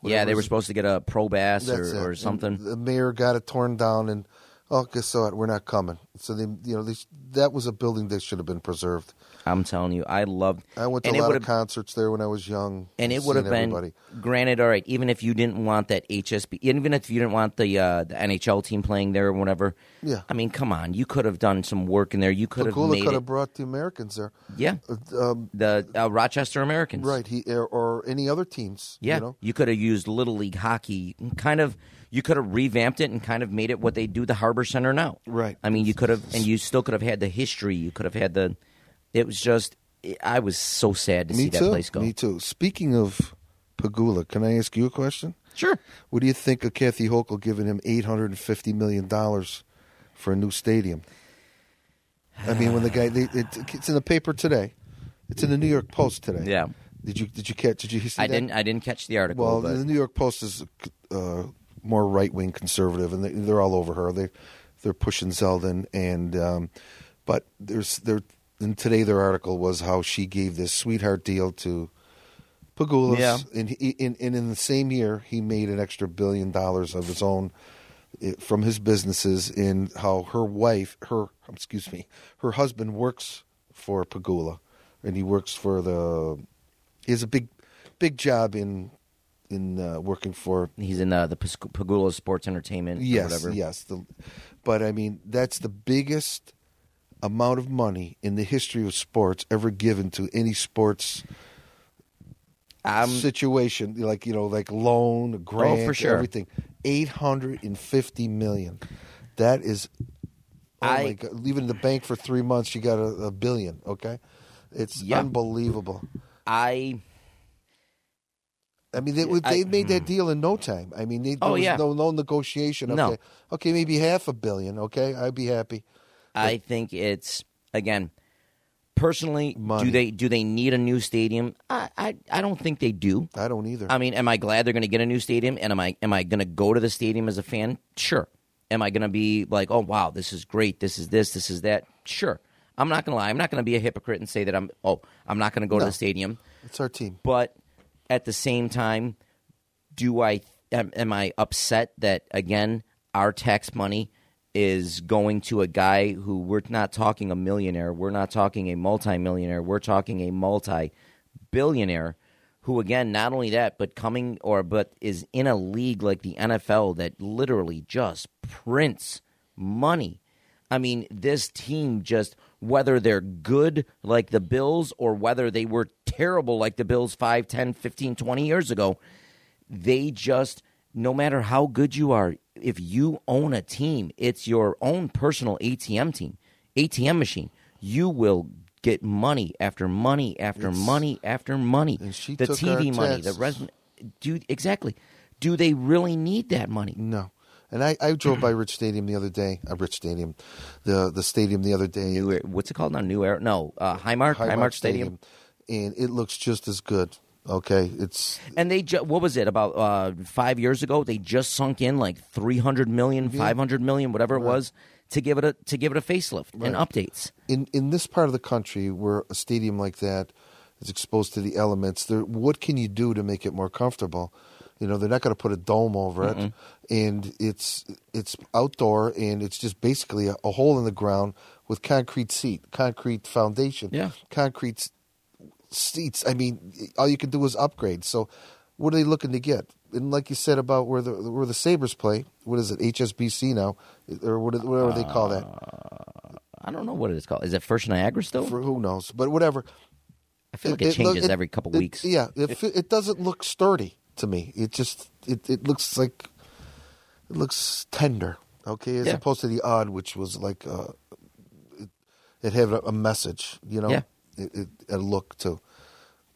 Yeah, they were supposed to get a pro bass or, or And something. The mayor got it torn down, and oh, guess what? We're not coming. So they, you know, they, that was a building that should have been preserved. I'm telling you, I loved. I went to a lot of concerts there when I was young, and it would have been everybody. granted. All right, even if you didn't want that HSB, even if you didn't want the uh, the NHL team playing there or whatever. Yeah. I mean, come on, you could have done some work in there. You could have Pegula made could it. have brought the Americans there, yeah, Uh, um, the uh, Rochester Americans. right? He or, or any other teams. Yeah, you know? could have used Little League hockey, kind of. You could have revamped it and kind of made it what they do the Harbor Center now. Right. I mean, you could have, and you still could have had the history. You could have had the. It was just I was so sad to Me see that place go. Me too. Speaking of Pegula, can I ask you a question? Sure. What do you think of Kathy Hochul giving him eight hundred and fifty million dollars for a new stadium? I mean, when the guy they, it, it's in the paper today, it's in the New York Post today. Yeah. Did you did you catch? Did you see I that? didn't. I didn't catch the article. Well, but the New York Post is uh, more right wing conservative, and they, they're all over her. They they're pushing Zeldin, and um, but there's there. And today their article was how she gave this sweetheart deal to Pegulas, Yeah. and, he, and, and in the same year he made an extra billion dollars of his own eh, from his businesses. In how her wife, her excuse me, her husband works for Pegula, and he works for the. He has a big, big job in in uh, working for he's in uh, the Pegula Sports Entertainment. or yes, whatever. yes. The, but I mean, that's the biggest amount of money in the history of sports ever given to any sports Um, situation. Like you know, like loan, grant, Oh, for sure. everything. Eight hundred and fifty million. That is. Oh I- my God! Leaving the bank for three months, you got a, a billion. Okay, it's Yeah. unbelievable. I I mean, they, I- they made that hmm. deal in no time. I mean, they, there Oh, was yeah. no no negotiation. Okay, No. okay, maybe half a billion. Okay, I'd be happy. I think it's again personally. Money. Do they do they need a new stadium? I I, I don't think they do. I don't either. I mean, am I glad they're going to get a new stadium? And am I am I going to go to the stadium as a fan? Sure. Am I going to be like, oh wow, this is great. This is this. This is that. Sure. I'm not going to lie. I'm not going to be a hypocrite and say that I'm. Oh, I'm not going to go to the stadium. it's our team. But at the same time, do I am, am I upset that again our tax money is going to a guy who we're not talking a millionaire, we're not talking a multimillionaire, we're talking a multi-billionaire who again not only that but coming or but is in a league like the NFL that literally just prints money. I mean, this team just whether they're good like the Bills or whether they were terrible like the Bills 5, 10, 15, 20 years ago, they just no matter how good you are, if you own a team, it's your own personal ATM team, ATM machine. You will get money after money after It's- money after money. The TV money, the taxes. res- do exactly. Do they really need that money? No. And I, I drove by Rich Stadium the other day. Uh, Rich Stadium, the the stadium the other day. New, what's it called now? New Era? No, uh, Highmark, Highmark, Highmark Stadium. and it looks just as good. Okay, it's And they ju- what was it about uh, five years ago? They just sunk in like 300 million, 500 million, whatever it was, to give it a to give it a facelift and updates. in in this part of the country where a stadium like that is exposed to the elements. There, what can you do to make it more comfortable? You know, they're not going to put a dome over it, and it's it's outdoor, and it's just basically a, a hole in the ground with concrete seat, concrete foundation, Yeah. concrete seats. I mean, all you can do is upgrade. So, what are they looking to get? And like you said about where the where the Sabres play, what is it? HSBC now, or what, whatever they call that. Uh, I don't know what it is called. Is it First Niagara still? For who knows? But whatever. I feel like it, look- changes every couple it- weeks. Yeah, it, it doesn't look sturdy to me. It just it, it looks like it looks tender. Okay, as Yeah. opposed to the Aud, which was like uh, it, it had a, a message. You know, Yeah. it, it a look too.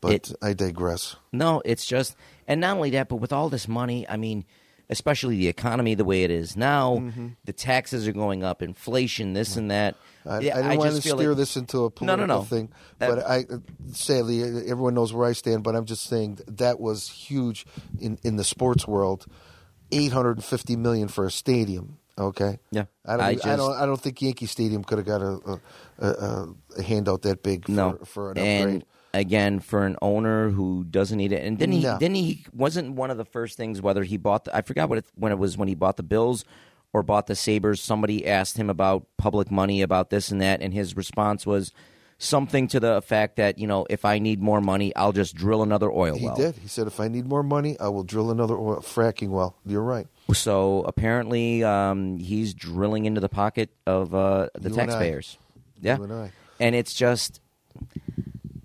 But I digress. No, it's just, and not only that, but with all this money, I mean, especially the economy the way it is now, Mm-hmm. the taxes are going up, inflation, this and that. I, Yeah, I don't want to steer like- this into a political no, no. thing, Uh, but I sadly everyone knows where I stand. But I'm just saying that was huge in in the sports world. Eight hundred and fifty million for a stadium. Okay. Yeah. I don't. I I, don't. I don't think Yankee Stadium could have got a a, a, a handout that big for, no, for an and upgrade. Again, for an owner who doesn't need it, and then he No. then he wasn't one of the first things whether he bought. The, I forgot what it, when it was when he bought the Bills or bought the Sabres. Somebody asked him about public money about this and that, and his response was something to the effect that you know if I need more money, I'll just drill another oil He well. did. He said, "If I need more money, I will drill another oil, fracking well." You're right. So apparently, um, he's drilling into the pocket of uh, the You taxpayers. Yeah, You and I. and it's just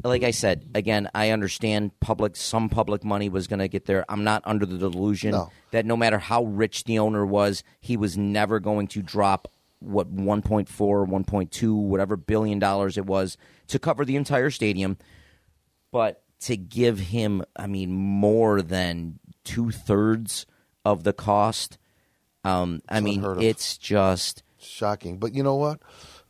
like I said again. I understand public. Some public money was going to get there. I'm not under the delusion No. that no matter how rich the owner was, he was never going to drop what 1.4, 1.2, whatever billion dollars it was to cover the entire stadium, but to give him, I mean, more than two thirds of the cost. Um, I mean, it's just. Shocking. But you know what?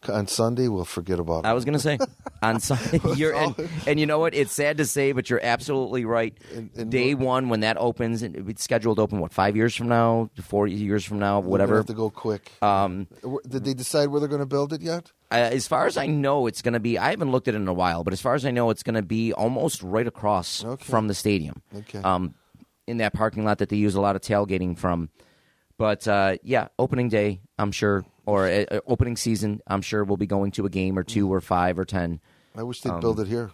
On Sunday, we'll forget about it. I was going to say on Sunday, you're and, and you know what? It's sad to say, but you're absolutely right. And- and Day one when that opens, it's scheduled to open what five years from now, four years from now, whatever. have to go quick. Um, Did they decide where they're going to build it yet? uh, as far as I know, it's going to be. I haven't looked at it in a while, but as far as I know, it's going to be almost right across Okay. from the stadium. Okay. Um, in that parking lot that they use a lot of tailgating from. But uh, yeah, opening day, I'm sure, or uh, opening season, I'm sure we'll be going to a game or two or five or ten. I wish they'd Um, build it here.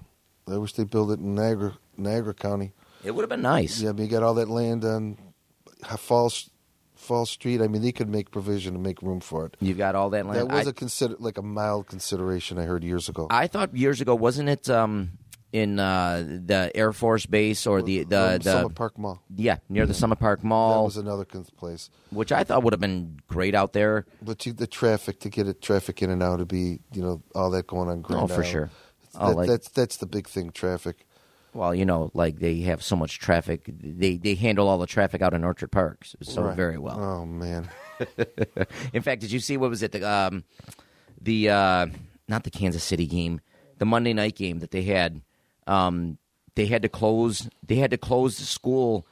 I wish they'd build it in Niagara, Niagara County. It would have been nice. Yeah, I mean, you got all that land on Falls, Falls Street. I mean, they could make provision to make room for it. You've got all that land. That was I, a consider like a mild consideration I heard years ago. I thought years ago, wasn't it um, in uh, the Air Force Base or the the, Um, the Summit Park Mall. yeah near the Summit Park That Mall, was another place. which I thought would have been great out there. But you, the traffic to get it traffic in and out to be you know all that going on. Grand Oh, for Island. sure. Oh, that- like- that's that's the big thing. Traffic. Well, you know, like they have so much traffic, they they handle all the traffic out in Orchard Park so Right. very well. Oh man. In fact, did you see what was it the um, the uh, not the Kansas City game, the Monday night game that they had? Um, they had to close. They had to close the school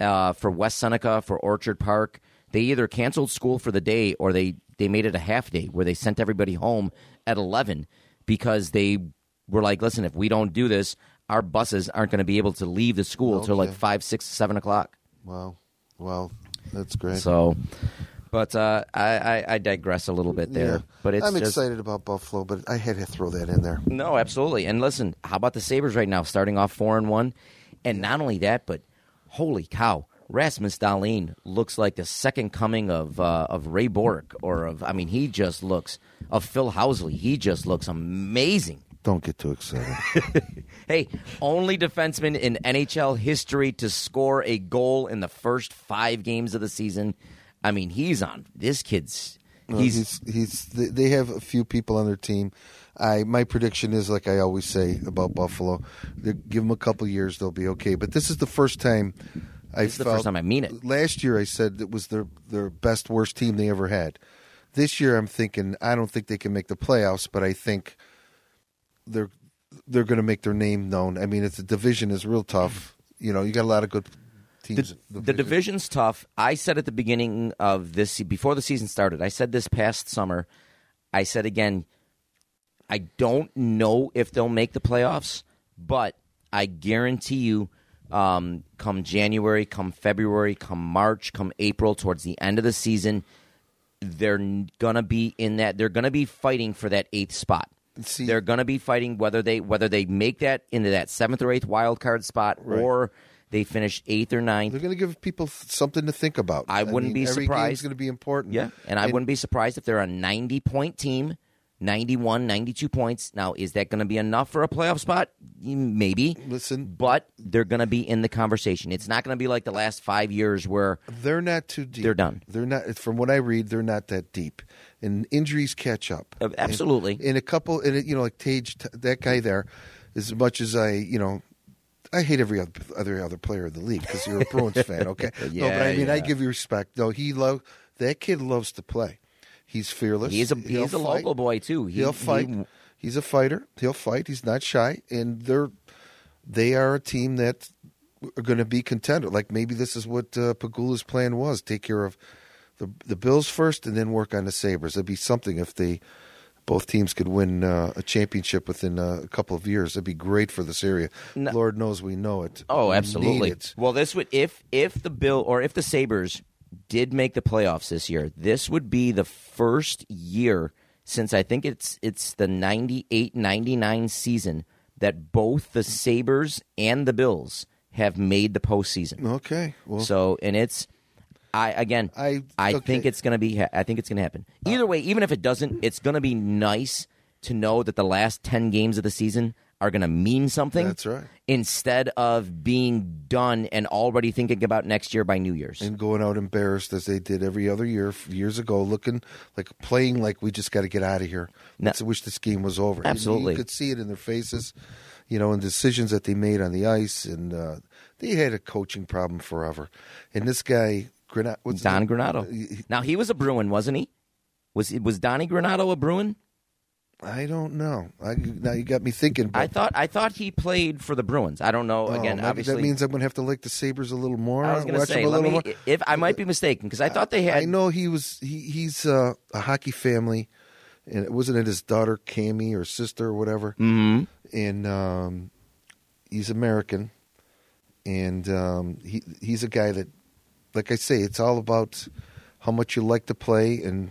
uh, for West Seneca for Orchard Park. They either canceled school for the day or they they made it a half day where they sent everybody home at eleven because they were like, listen, if we don't do this, our buses aren't going to be able to leave the school till like Okay. five, six, seven o'clock. Wow. Well, that's great. So, but uh, I, I, I digress a little bit there. Yeah. But it's I'm just, excited about Buffalo, but I had to throw that in there. No, absolutely. And listen, how about the Sabres right now, starting off four and one, and not only that, but holy cow, Rasmus Dahlin looks like the second coming of uh, of Ray Bourque, or of I mean, he just looks of Phil Housley. He just looks amazing. Don't get too excited. Hey, only defenseman in NHL history to score a goal in the first five games of the season. I mean, he's on. This kid's. He's, he's he's they have a few people on their team. I my prediction is like I always say about Buffalo. They give them a couple years, they'll be okay. But this is the first time I This is the first time I mean it. Last year I said it was their their best worst team they ever had. This year I'm thinking I don't think they can make the playoffs, but I think they're they're going to make their name known. I mean, it's the division is real tough. You know, you got a lot of good teams. the, the division's tough. I said at the beginning of this, before the season started, I said this past summer, I said again, I don't know if they'll make the playoffs, but I guarantee you, um, come January, come February, come March, come April, towards the end of the season, they're gonna be in that. They're gonna be fighting for that eighth spot. See- they're gonna be fighting whether they whether they make that into that seventh or eighth wild card spot Right. or they finish eighth or ninth. They're going to give people something to think about. I wouldn't mean, be every surprised. Game's going to be important. Yeah, and I wouldn't be surprised if they're a 90 point team, 91, 92 points. Now, is that going to be enough for a playoff spot? Maybe. Listen, But they're going to be in the conversation. It's not going to be like the last five years where They're not too deep. They're done. They're not. From what I read, they're not that deep, and injuries catch up. Uh, absolutely. In, a couple, in a, you know, like Tage, that guy there. As much as I, you know, I hate every other, other other player in the league because you're a Bruins fan, okay? no, but I mean, I give you respect. No, he love that kid loves to play. He's fearless. he's a He'll he's a local boy too. He, He'll fight. he- he's a fighter. He'll fight. He's not shy, and they're they are a team that are going to be contender. Like maybe this is what uh, Pegula's plan was: take care of the the Bills first, and then work on the Sabres. It'd be something if they both teams could win uh, a championship within uh, a couple of years. It'd be great for this area. No- Lord knows we know it. Oh, We absolutely. it. Well, this would if if the Bill or if the Sabres did make the playoffs this year, this would be the first year since I think it's it's the 98-99 season that both the Sabres and the Bills have made the postseason. Okay. Well, So, and it's I again I- I okay. think it's going to be I think it's going to happen. Either way, even if it doesn't, it's going to be nice to know that the last 10 games of the season are going to mean something. That's right. Instead of being done and already thinking about next year by New Year's. and going out embarrassed as they did every other year years ago, looking like playing like we just got to get out of here. No. I wish this game was over. And Absolutely. you could see it in their faces, you know, and decisions that they made on the ice, and uh, they had a coaching problem forever. And this guy, Don name? Granato. Now he was a Bruin, wasn't he? Was was Donnie Granato a Bruin? I don't know. I, now you got me thinking. But, I thought I thought he played for the Bruins. I don't know. oh, Again, obviously, that means I'm going to have to like the Sabres a little more. I was going to say let me, more. if I might be mistaken because I thought they had I know he was he, he's uh, a hockey family, and it wasn't it his daughter Cammi or sister or whatever, Mhm. and um, he's American, and um, he he's a guy that, like I say, it's all about how much you like to play and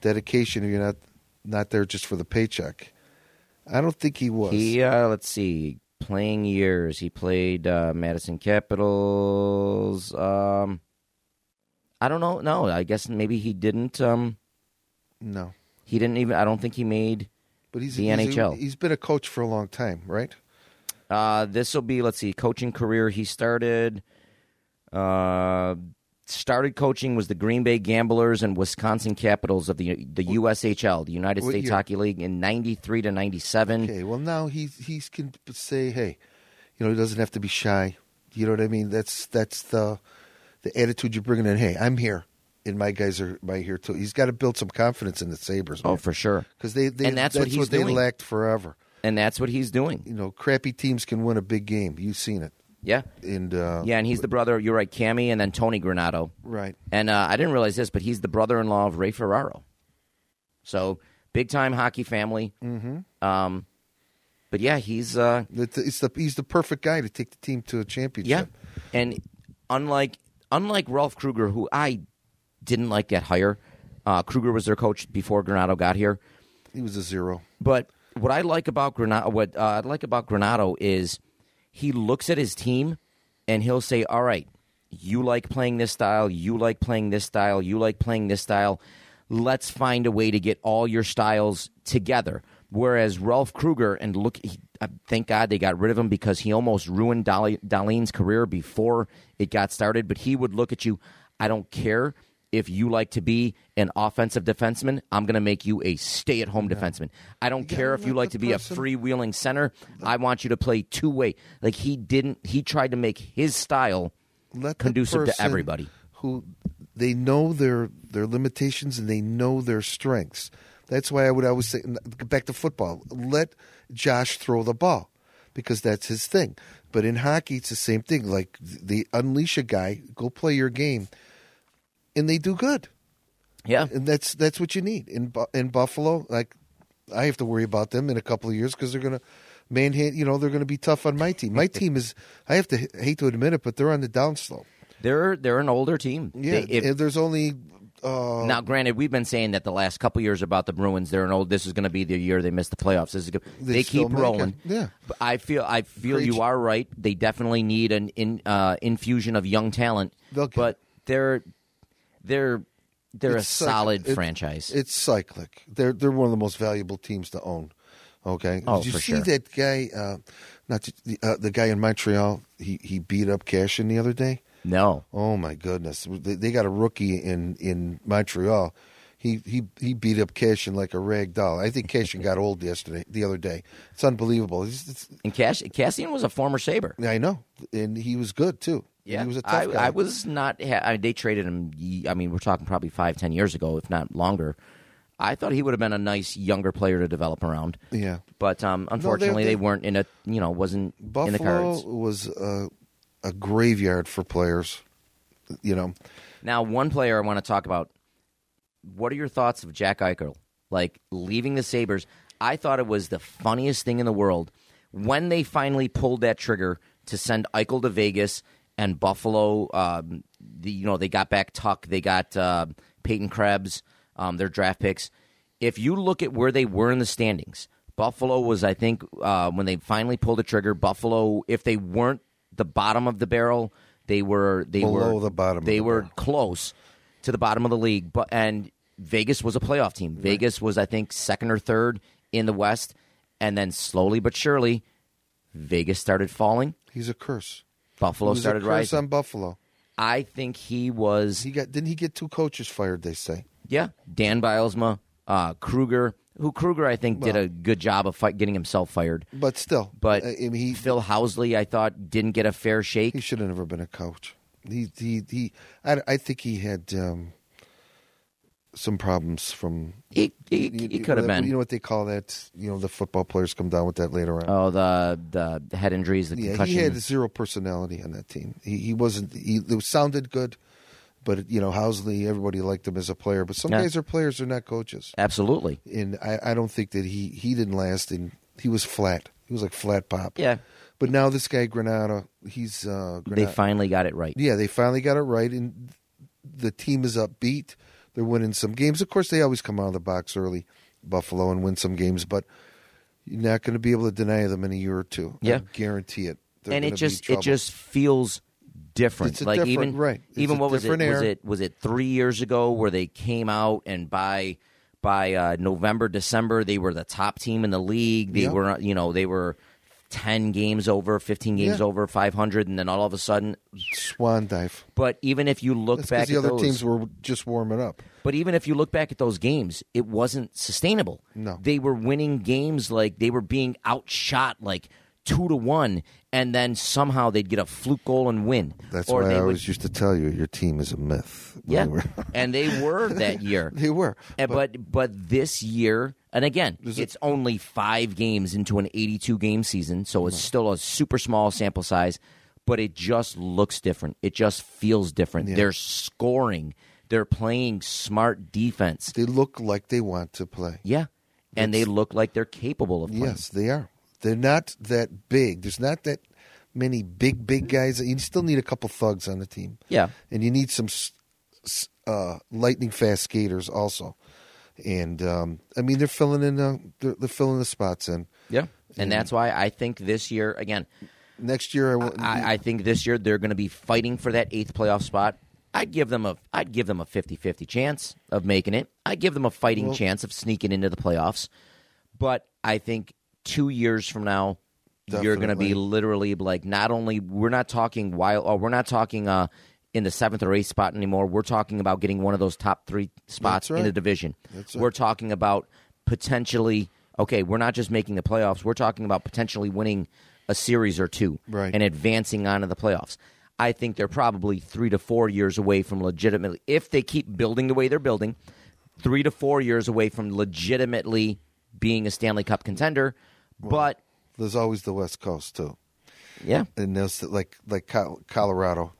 dedication. You're not not there just for the paycheck. I don't think he was. He uh, let's see, playing years. He played uh, Madison Capitals. Um, I don't know. No, I guess maybe he didn't. Um, no, he didn't even. I don't think he made. but he's The he's a- NHL. he's been a coach for a long time, right? Uh, this will be let's see, coaching career. He started. Uh, started coaching was the Green Bay Gamblers and Wisconsin Capitals of the the USHL, the United What States year? Hockey League, in '93 to '97. Okay, well now he he can say, hey, you know, he doesn't have to be shy. You know what I mean? That's that's the the attitude you're bringing in. Hey, I'm here, and my guys are right here too. He's got to build some confidence in the Sabres. Oh, for sure, because they, they And that's what he's they doing. lacked forever. and that's what he's doing. You know, crappy teams can win a big game. You've seen it, Yeah, and uh, yeah, and he's the brother. You're right, Cammi, and then Tony Granato. right. And uh, I didn't realize this, but he's the brother-in-law of Ray Ferraro. So big time hockey family. Mm-hmm. Um, but yeah, he's uh, It's it's the he's the perfect guy to take the team to a championship. yeah, and unlike unlike Ralph Krueger, who I didn't like that hire. Uh, Krueger was their coach before Granato got here. he was a zero. But what I like about Granato, what uh, I like about Granato is he looks at his team and he'll say, "All right, you like playing this style, you like playing this style, you like playing this style. Let's find a way to get all your styles together." Whereas Ralph Krueger, and look, he, uh, thank God they got rid of him because he almost ruined Dahlin's career before it got started. But he would look at you. I don't care if you like to be an offensive defenseman, I'm going to make you a stay at home defenseman. I don't gotta care if you like the to be a freewheeling center. I want you to play two way. Like he didn't, he tried to make his style conducive to everybody. who they know their their limitations and they know their strengths. That's why I would always say back to football. Let Josh throw the ball because that's his thing. But in hockey, it's the same thing. Like they unleash a guy, go play your game, and they do good. Yeah. And that's that's what you need in in Buffalo. Like I have to worry about them in a couple of years because they're gonna manhandle. You know, they're gonna be tough on my team. My team is. I have to hate to admit it, but they're on the downslope. They're, they're an older team. Yeah, They- if- and there's only. Uh, now, granted, we've been saying that the last couple years about the Bruins. They're an old. This is going to be the year they miss the playoffs. This is good. They They, keep rolling. it. Yeah. but I feel. I feel Preach. you are right. They definitely need an in, uh, infusion of young talent. They'll get but they're they're they're It's a cyc- solid it- franchise. It's cyclic. They're they're one of the most valuable teams to own. Okay. Oh, Did you for see sure. that guy? Uh, not just the, uh, the guy in Montreal. He he beat up Kassian the other day. no, Oh my goodness! They, they got a rookie in in Montreal. He he he beat up Kassian like a rag doll. I think Kassian got old yesterday, the other day. It's unbelievable. It's, it's, and Cash Kassian was a former Sabre. I know, and he was good too. Yeah, he was a tough I, guy. I was not. I, they traded him. I mean, we're talking probably five, ten years ago, if not longer. I thought he would have been a nice younger player to develop around, yeah. but um, unfortunately, they- they, weren't in a. You know, wasn't in the Buffalo cards. was a, a graveyard for players. You know, Now, one player I want to talk about. What are your thoughts of Jack Eichel? Like leaving the Sabres, I thought it was the funniest thing in the world when they finally pulled that trigger to send Eichel to Vegas and Buffalo. Um, the, you know, they got back Tuch, they got uh, Peyton Krebs, um, their draft picks. If you look at where they were in the standings, Buffalo was, I think, uh, when they finally pulled the trigger. Buffalo, if they weren't the bottom of the barrel, they were they Below were the bottom of They the were barrel. close to the bottom of the league, but and Vegas was a playoff team. Vegas was, I think, second or third in the West, and then slowly but surely, Vegas started falling. He's a curse. Buffalo started a curse rising. on Buffalo. I think he was He got didn't he get two coaches fired? They say. Yeah, Dan Bylsma, uh, Krueger, who Krueger I think did Well- a good job of fight, getting himself fired. But still, But I mean, he Phil Housley, I thought, didn't get a fair shake. he should have never been a coach. He he he. I, I think he had um, some problems from. He, you- could have been. You know what they call that? You know, the football players come down with that later on. oh, the the head injuries, the yeah, concussion. he had zero personality on that team. He he wasn't. He it sounded good, but you know, Housley, everybody liked him as a player. But some Yeah. guys are players; they're not coaches. Absolutely. And I, I don't think that he he didn't last. And he was flat. He was like flat pop. Yeah, But now this guy Granato, he's uh, they finally got it right. Yeah, they finally got it right, and the team is upbeat. They're winning some games. Of course, they always come out of the box early, Buffalo, and win some games. But you're not going to be able to deny them in a year or two. Yeah. I guarantee it. They're and it just it just feels different. It's a like different- even right. It's even what was it? Was it was it three years ago where they came out and by by uh, November December they were the top team in the league. They were you know they were ten games over, fifteen games Yeah. over five hundred, and then all of a sudden. swan dive. But even if you look That's back the other those, teams were just warming up. But even if you look back at those games, it wasn't sustainable. No. They were winning games like they were being outshot like two to one, and then somehow they'd get a fluke goal and win. That's or why they I would- always used to tell you your team is a myth. yeah, and they were that year. they were. Eh, and- but but this year, and again, it- it's only five games into an 82 game season, so it's still a super small sample size. But it just looks different. It just feels different. Yeah. They're scoring. They're playing smart defense. They look like they want to play. Yeah, and they look like they're capable of playing. Yes, they are. They're not that big. There's not that many big, big guys. You still need a couple thugs on the team. Yeah. and you need some uh, lightning fast skaters also. And um, I mean, they're filling in. Uh, they're, they're filling the spots in. Yeah, and that's why I think this year again. Next year, I, I, I think this year they're going to be fighting for that eighth playoff spot. I'd give them a I'd give them a 50-50 chance of making it. I'd give them a fighting Well- chance of sneaking into the playoffs. But I think two years from now, you're going to be literally like not only we're not talking wild or we're not talking uh, in the seventh or eighth spot anymore. We're talking about getting one of those top three spots right. in the division. That's We're right. talking about potentially okay. We're not just making the playoffs. We're talking about potentially winning a series or two Right. and advancing on to the playoffs. I think they're probably three to four years away from legitimately, if they keep building the way they're building, three to four years away from legitimately being a Stanley Cup contender. But there's always the West Coast too, yeah, and there's like like Colorado.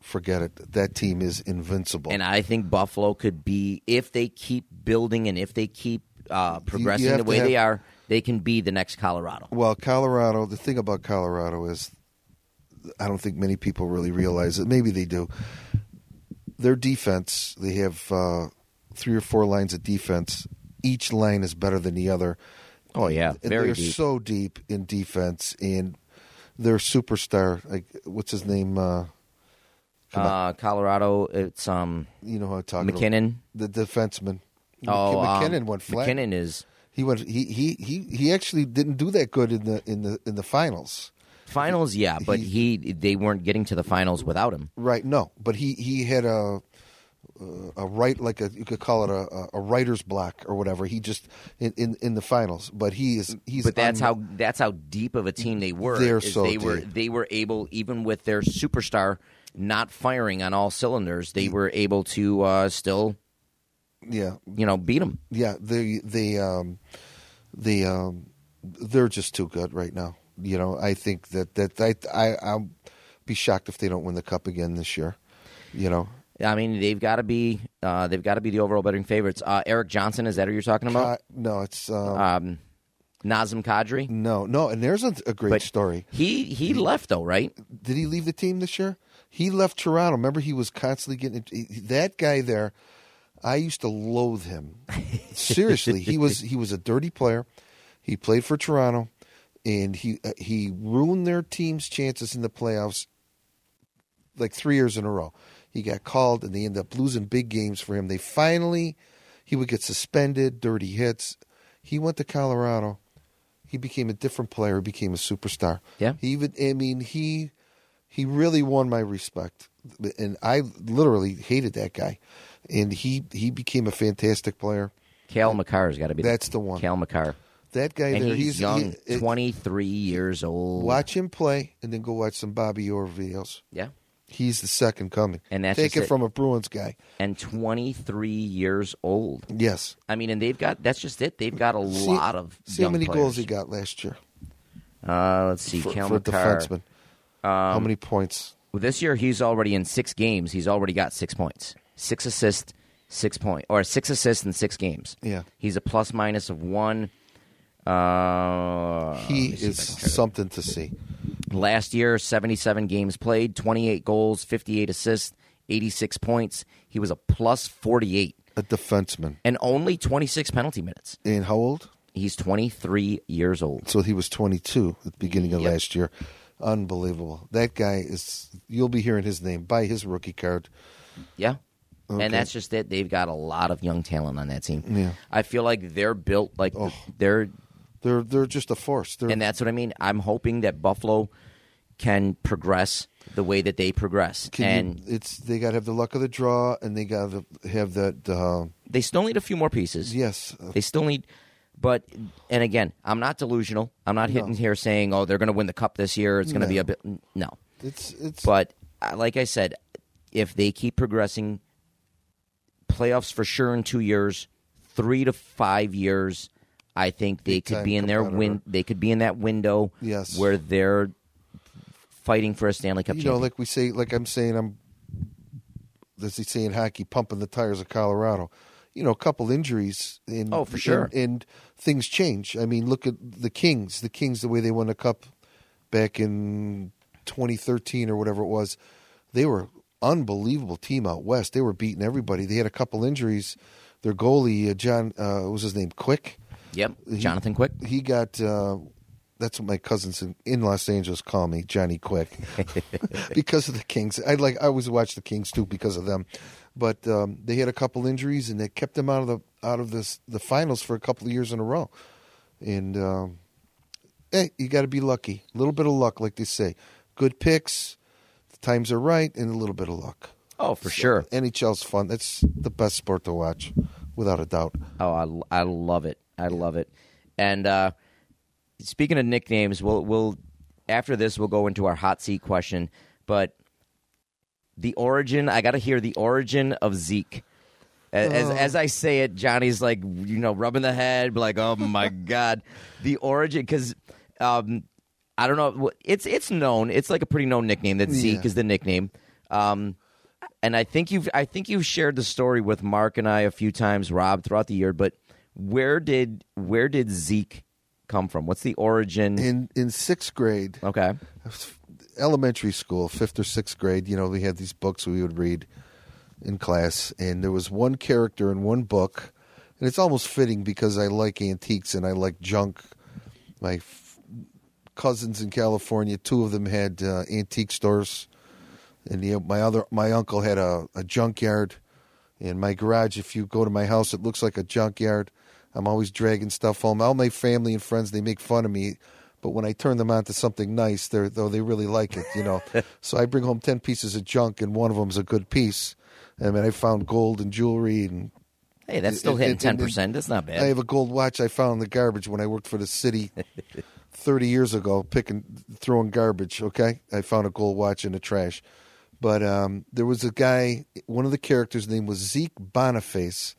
Forget it. That team is invincible. and I think Buffalo could be if they keep building and if they keep uh, progressing the way have- they are, they can be the next Colorado. Well, Colorado, the thing about Colorado is I don't think many people really realize it. Maybe they do. Their defense, they have uh, three or four lines of defense. Each line is better than the other. Oh yeah, very they're deep. so deep in defense and their superstar, like what's his name? Uh, uh, Colorado, it's um you know who I'm talking about. MacKinnon. The defenseman. Oh, um, MacKinnon went flat. MacKinnon is He went he, he he he actually didn't do that good in the in the in the finals. finals, yeah, but He- he they weren't getting to the finals without him. Right. No, but he he had a a right like a you could call it a a writer's block or whatever. He just in in, in the finals, but he is he's. But that's un- how that's how deep of a team they were. They're so they were they were able even with their superstar not firing on all cylinders, they were able to uh, still yeah you know beat them. yeah they they um they um they're just too good right now. You know I think that that I I I'll be shocked if they don't win the cup again this year. You know I mean, they've got to be uh, they've got to be the overall betting favorites. Uh, Erik Johnson, is that who you're talking about? No it's um, Um, Nazem Kadri, no no and there's a, a great but story. He he left though, right? Did he leave the team this year? He left Toronto. Remember, he was constantly getting he- that guy there. I used to loathe him. Seriously, he was he was a dirty player. He played for Toronto, and he uh, he ruined their team's chances in the playoffs. Like three years in a row, he got called, and they ended up losing big games for him. They finally, he would get suspended, dirty hits. He went to Colorado, He became a different player. He became a superstar. Yeah. He even. I mean, he he really won my respect, and I literally hated that guy, and he he became a fantastic player. Cale Makar's got to be. That's the one. Cale Makar. That guy And there, he's, young, he- 23 years old. Watch him play, and then go watch some Bobby Orr videos. Yeah. He's the second coming. And that's take it, it. from a Bruins guy. And 23 years old. Yes. I mean, and they've got, that's just it. They've got a See- lot of See how many players. goals he got last year Uh, let's see. for, Cale for Makar. defenseman. how many points? Well, this year he's already in six games. He's already got six points, six assists, six point, or six assists in six games. Yeah. he's a plus minus of one. Uh, He let me see if is I can try to- something to see. Last year, seventy-seven games played, twenty-eight goals, fifty-eight assists, eighty-six points. He was a plus forty-eight, A defenseman. and only twenty-six penalty minutes. And how old? He's twenty-three years old. So he was 22 at the beginning of Yep. last year. Unbelievable. That guy is. You'll be hearing his name. Buy his rookie card. Yeah. Okay. And that's just it. They've got a lot of young talent on that team. Yeah. I feel like they're built like Oh. they're They're they're just a force. They're, And that's what I mean. I'm hoping that Buffalo can progress the way that they progress. can and you, it's they got to have the luck of the draw, and they got to have that. Uh, they still need a few more pieces. yes, They still need but and again, I'm not delusional. I'm not hitting No. here saying, "Oh, they're going to win the cup this year. It's going to be a bit no." it's it's. But uh, like I said, if they keep progressing playoffs for sure in 2 years, 3 to 5 years, I think they could be in their win they could be in that window Yes. where they're fighting for a Stanley Cup you know, like we say, like I'm saying, I'm. As they say in hockey, pumping the tires of Colorado. You know, a couple injuries. And, Oh, for sure. And, and things change. I mean, look at the Kings. The Kings, the way they won the cup back in 2013 or whatever it was, they were unbelievable team out west. They were beating everybody. They had a couple injuries. Their goalie, uh, John, uh, what was his name? Quick. Yep, He- Jonathan Quick. He got. Uh, that's what my cousins in, in Los Angeles call me, Johnny Quick, because of the Kings. I like. I always watch the Kings too because of them. But um, they had a couple injuries and they kept them out of the out of this the finals for a couple of years in a row. And um, hey, you got to be lucky. A little bit of luck, like they say. Good picks, the times are right, and a little bit of luck. Oh, for sure. NHL's fun. That's the best sport to watch, without a doubt. Oh, I, I love it. I love it. And uh, speaking of nicknames, we'll we'll after this we'll go into our hot seat question. But the origin, I got to hear the origin of Zeke. As, as, as I say it, Johnny's like you know rubbing the head, like oh my god, the origin because. Um, I don't know. It's it's known. It's like a pretty known nickname that Zeke Yeah. is the nickname. Um, and I think you've I think you've shared the story with Mark and I a few times, Rob, throughout the year. But where did where did Zeke come from? What's the origin? In in sixth grade, okay, elementary school, fifth or sixth grade, you know, we had these books we would read in class, and there was one character in one book, and it's almost fitting because I like antiques and I like junk. My f- cousins in California, two of them had uh, antique stores, and the, my other my uncle had a, a junkyard. In my garage, if you go to my house, it looks like a junkyard. I'm always dragging stuff home. All my family and friends they make fun of me, but when I turn them on to something nice, they're though they really like it, you know. so I bring home ten pieces of junk, and one of them's a good piece. I mean, I found gold and jewelry, and hey, that's still hitting ten percent. That's not bad. I have a gold watch I found in the garbage when I worked for the city thirty years ago, picking throwing garbage. Okay, I found a gold watch in the trash. But um, there was a guy. One of the characters' name was Zeke Boniface,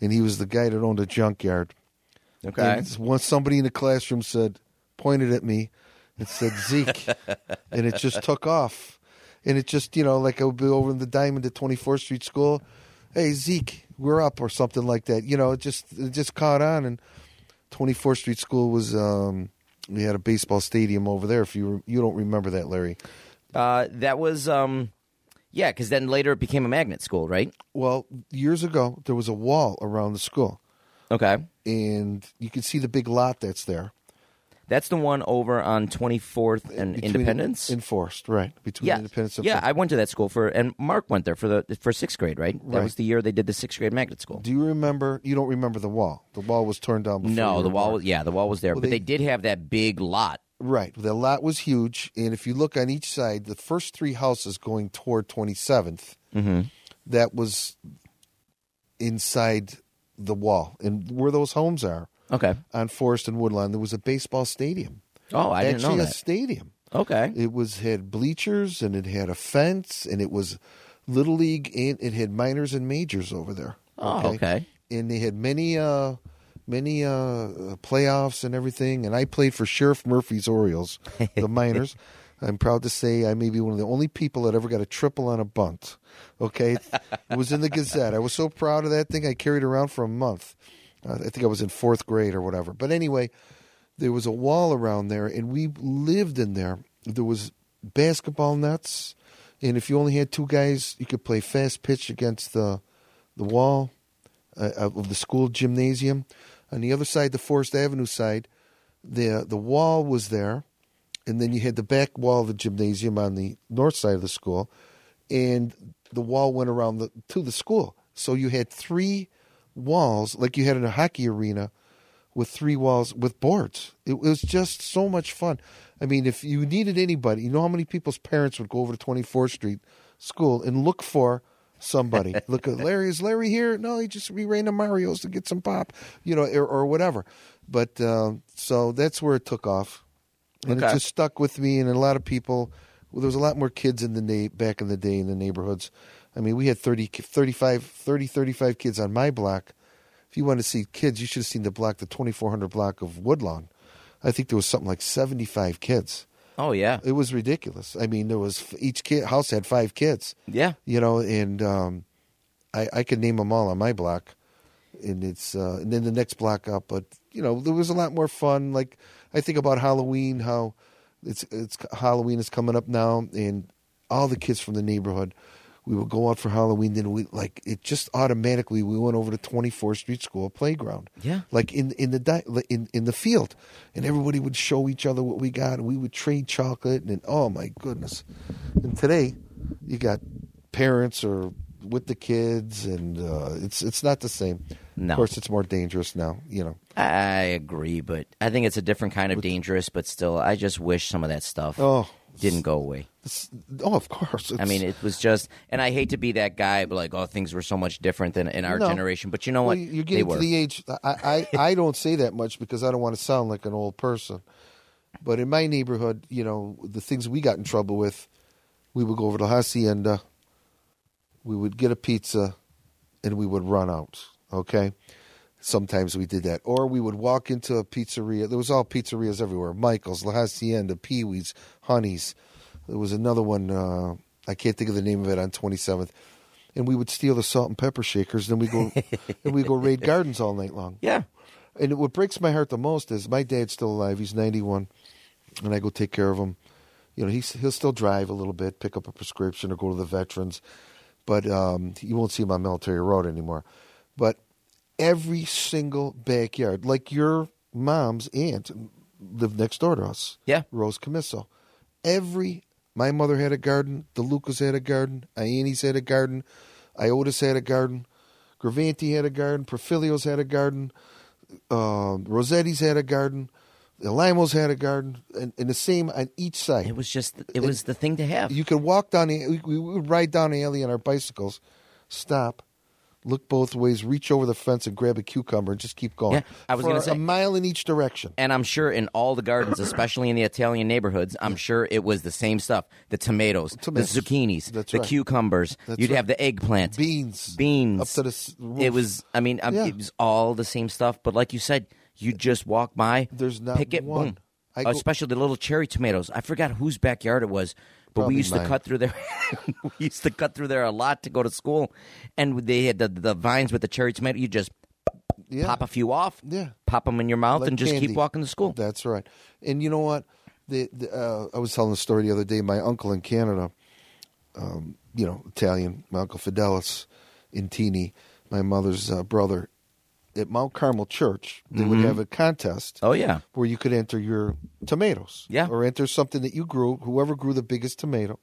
and he was the guy that owned a junkyard. okay, And once somebody in the classroom said, pointed at me, and said Zeke, and it just took off. And it just, you know, like I would be over in the Diamond at 24th Street School, hey Zeke, we're up or something like that. You know, it just it just caught on. And 24th Street School was um, we had a baseball stadium over there. If you you don't remember that, Larry. Uh, that was um, yeah, because then later it became a magnet school, right? Well, years ago there was a wall around the school, Okay, and you can see the big lot that's there. That's the one over on 24th and Between- Independence. Enforced, right? Between yeah, Independence and yeah. I went to that school for, and Mark went there for the for sixth grade, right? That Right. was the year they did the sixth grade magnet school. Do you remember? You don't remember the wall? The wall was torn down. Before No, the wall. Was, yeah, the wall was there, Well, but they, they- did have that big lot. Right. The lot was huge, and if you look on each side, the first three houses going toward 27th, Mm-hmm. that was inside the wall. And where those homes are Okay. on Forest and Woodlawn, there was a baseball stadium. Oh, I didn't Actually, know a that. stadium. Okay. It was had bleachers and it had a fence and it was little league and it had minors and majors over there. Oh, okay. And they had many uh many uh playoffs and everything and I played for Sheriff Murphy's Orioles, the minors. I'm proud to say I may be one of the only people that ever got a triple on a bunt. Okay? it was in the Gazette. I was so proud of that thing I carried around for a month. Uh, I think I was in 4th grade or whatever. But anyway, there was a wall around there and we lived in there there was basketball nets and if you only had two guys you could play fast pitch against the the wall uh, of the school gymnasium on the other side the forest avenue side the the wall was there and then you had the back wall of the gymnasium on the north side of the school and the wall went around the to the school so you had three walls like you had in a hockey arena with three walls with boards. It was just so much fun. I mean, if you needed anybody, you know how many people's parents would go over to 24th Street School and look for somebody. look at Larry. Is Larry here? No, he just we ran to Mario's to get some pop, you know, or, or whatever. But um, so that's where it took off, and Okay. it just stuck with me. And a lot of people. Well, there was a lot more kids in the na- back in the day in the neighborhoods. I mean, we had 30, 35, 30, 35 kids on my block. If you want to see kids, you should have seen the block, the 2400 block of Woodlawn. I think there was something like 75 kids. Oh yeah. It was ridiculous. I mean, there was each kid house had five kids, Yeah. you know, and um, I, I could name them all on my block. And it's uh, and then the next block up, but you know, there was a lot more fun. Like I think about Halloween, how it's it's Halloween is coming up now, and all the kids from the neighborhood we would go out for Halloween. Then we like it just automatically we went over to Twenty Fourth Street School playground. Yeah. like in in the di- in in the field, and everybody would show each other what we got, and we would trade chocolate. And oh my goodness! And today, you got parents or with the kids, and uh, it's it's not the same. No. Of course, it's more dangerous now. You know. I agree, but I think it's a different kind of dangerous. But still, I just wish some of that stuff Oh, didn't go away. oh, of course. I mean, it was just, and I hate to be that guy, but like, oh, things were so much different than in our No. generation. But you know Well, what? you're they getting to the age. I, I, I don't say that much because I don't want to sound like an old person. But in my neighborhood, you know, the things we got in trouble with, we would go over to Hacienda, we would get a pizza, and we would run out. Okay, sometimes we did that, or we would walk into a pizzeria. There was all pizzerias everywhere: Michael's, La Hacienda, Pee Wee's, Honey's. There was another one. Uh, I can't think of the name of it on Twenty Seventh. And we would steal the salt and pepper shakers. Then we go, and we go raid gardens all night long. yeah. And what breaks my heart the most is my dad's still alive. He's 91, and I go take care of him. You know, he's, he'll still drive a little bit, pick up a prescription, or go to the veterans, but um, you won't see him on Military Road anymore. But every single backyard, like your mom's aunt lived next door to us. Yeah. Rose Camiso. Every my mother had a garden. The Lucas had a garden. Ioannis had a garden. Iotis had a garden. Gravanti had a garden. Perfilio's had a garden. Um, Rossetti's had a garden. The Limos had a garden, and, and the same on each side. It was just, it was the thing to have. You could walk down the, we, we would ride down the alley on our bicycles, stop, look both ways, reach over the fence and grab a cucumber and just keep going. Yeah, I was gonna say- a mile in each direction. And I'm sure in all the gardens, especially in the Italian neighborhoods, I'm sure it was the same stuff: the tomatoes, Tomatoes. the zucchinis, That's the right. cucumbers. That's You'd right. have the eggplant, Beans. beans Up to the roof. It was. I mean, um, Yeah. it was all the same stuff. But like you said, you just walk by, There's not pick it, one. boom. I go- especially the little cherry tomatoes. I forgot whose backyard it was, but Probably we used mine. to cut through there. we used to cut through there a lot to go to school, and they had the the vines with the cherry tomato. You just Yeah. pop a few off, Yeah. pop them in your mouth, Like and just candy. keep walking to school. That's right. And you know what? The, the, uh, I was telling a story the other day. My uncle in Canada, um, you know, Italian, my uncle Fidelis Intini, my mother's uh, brother, at Mount Carmel Church, they would mm-hmm. have a contest Oh yeah. where you could enter your tomatoes. Yeah. Or enter something that you grew. Whoever grew the biggest tomato,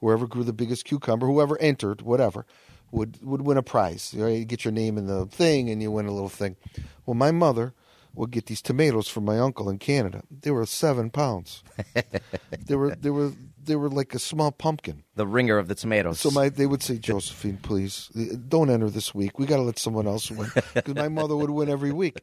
whoever grew the biggest cucumber, whoever entered, whatever, would would win a prize. Right? You get your name in the thing and you win a little thing. Well, my mother would get these tomatoes from my uncle in Canada. They were seven pounds. they were they were they were like a small pumpkin. The ringer of the tomatoes. So my they would say, Josephine, please don't enter this week. We got to let someone else win because my mother would win every week.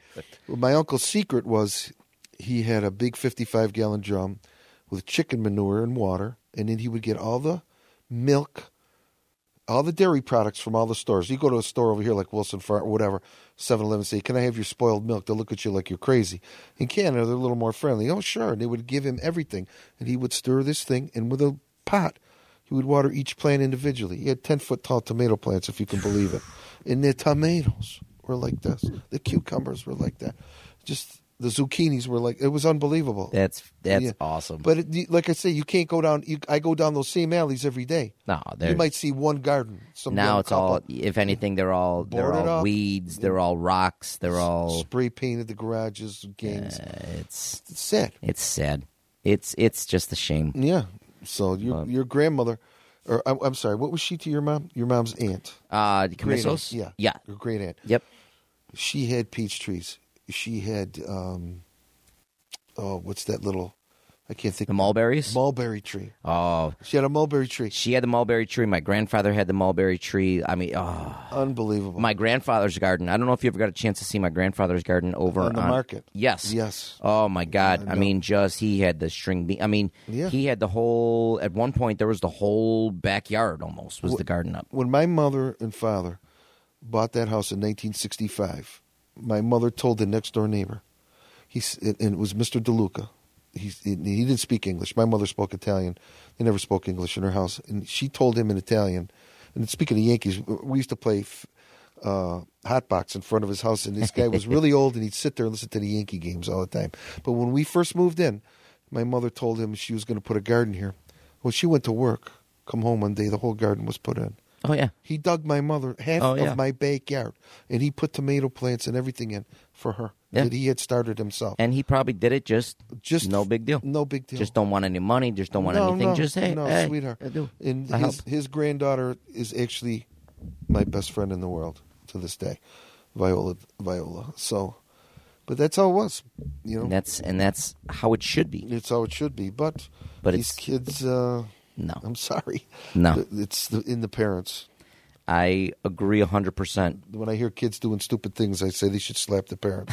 Well, my uncle's secret was he had a big fifty-five gallon drum with chicken manure and water, and then he would get all the milk, all the dairy products from all the stores. You go to a store over here like Wilson Farm or whatever, 7-Eleven, say, "Can I have your spoiled milk?" They'll look at you like you're crazy. In Canada, they're a little more friendly. Oh, sure. And they would give him everything, and he would stir this thing, and with a pot, he would water each plant individually. He had ten foot tall tomato plants, if you can believe it, and the tomatoes were like this. The cucumbers were like that. Just the zucchinis were like it was unbelievable. that's that's Yeah. awesome. But it, like I say, you can't go down. You, I go down those same alleys every day. no, You might see one garden. Now it's all. If anything, they're all they're all up. weeds. They're all rocks. They're all. spray painted the garages, gangs. uh, it's It's sad. it's sad. It's it's just a shame. Yeah. So your Um, your grandmother, or I'm, I'm sorry, what was she to your mom? Your mom's aunt. Uh, Great aunt. Yeah. yeah, Your great aunt. yep. She had peach trees. She had um, oh, what's that little? I can't think. The mulberries. mulberry tree. oh, She had a mulberry tree. she had the mulberry tree. My grandfather had the mulberry tree. I mean, oh, Unbelievable. my grandfather's garden. I don't know if you ever got a chance to see my grandfather's garden over On the market. Yes. Yes. Oh my God! I I, mean, just he had the string. Be- I mean, Yeah. he had the whole. At one point, there was the whole backyard almost was the garden up. when my mother and father bought that house in 1965, my mother told the next door neighbor, he's, and it was Mr. DeLuca. He's, he didn't speak English. My mother spoke Italian. They never spoke English in her house. And she told him in Italian. And speaking of Yankees, we used to play f- uh, hot box in front of his house. And this guy was really old, and he'd sit there and listen to the Yankee games all the time. But when we first moved in, my mother told him she was going to put a garden here. Well, she went to work. Come home one day, the whole garden was put in. Oh yeah. He dug my mother half Oh, yeah. of my backyard, and he put tomato plants and everything in for her Yeah. that he had started himself. And he probably did it just Just no big deal. No big deal. Just don't want any money. Just don't want no, anything. No, just hey, no, hey, sweetheart. I do. And I his help. his granddaughter is actually my best friend in the world to this day, Viola. Viola. So, but that's how it was. You know, And that's and that's how it should be. it's how it should be. But But these kids, uh, No, I'm sorry. no. it's the, in the parents. I agree hundred percent. When I hear kids doing stupid things, I say they should slap the parent.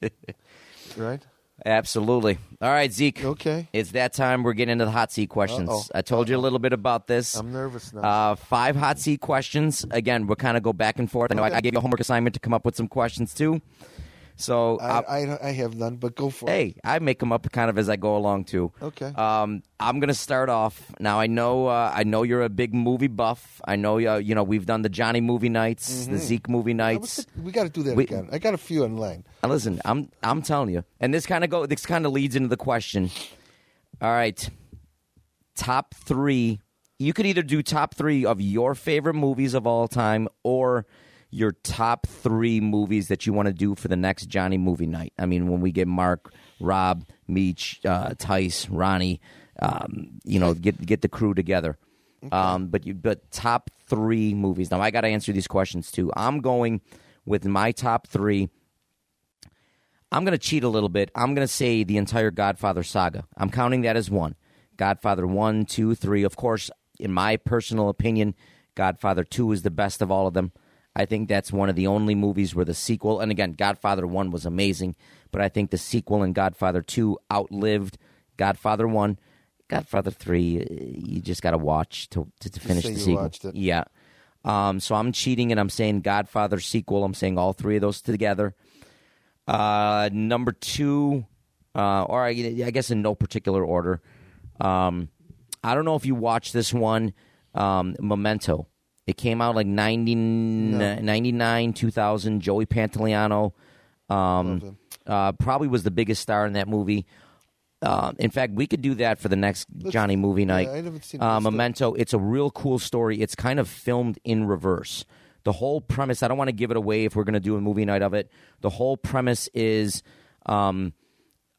right? Absolutely. All right, Zeke. Okay. It's that time. We're getting into the hot seat questions. Uh-oh. I told you a little bit about this. I'm nervous now. Uh, five hot seat questions. Again, we'll kind of go back and forth. I know I, I gave you a homework assignment to come up with some questions too. So, I, I I have none, but go for it. hey, I make them up kind of as I go along too. Okay. Um, I'm gonna start off now. I know, uh, I know you're a big movie buff. I know, uh, you know, we've done the Johnny movie nights, the Zeke movie Mm-hmm. Nights. we got to do that We- again. I got a few in line. Now, listen, I'm I'm telling you, and this kind of go this kind of leads into the question. All right, top three. You could either do top three of your favorite movies of all time, or your top three movies that you want to do for the next Johnny movie night. I mean, when we get Mark, Rob, Meech, uh, Tice, Ronnie, um, you know, get get the crew together. Um, but you but top three movies. Now I got to answer these questions too. I'm going with my top three. I'm going to cheat a little bit. I'm going to say the entire Godfather saga. I'm counting that as one. Godfather one, two, three. Of course, in my personal opinion, Godfather two is the best of all of them. I think that's one of the only movies where the sequel, and again, Godfather one was amazing, but I think the sequel in Godfather two outlived Godfather one. Godfather three, uh, you just got to watch to, to, to finish the sequel. Yeah. Um, so I'm cheating and I'm saying Godfather sequel. I'm saying all three of those together. Uh, number two, uh, or I, I guess in no particular order. Um, I don't know if you watched this one, um, Memento. It came out like 90, 99, 2000. Joey Pantoliano him. uh, probably was the biggest star in that movie. Uh, in fact, we could do that for the next Johnny movie night. I haven't seen it. uh, Let's. Memento. It's a real cool story. It's kind of filmed in reverse. the whole premise. I don't want to give it away if we're going to do a movie night of it. The whole premise is um,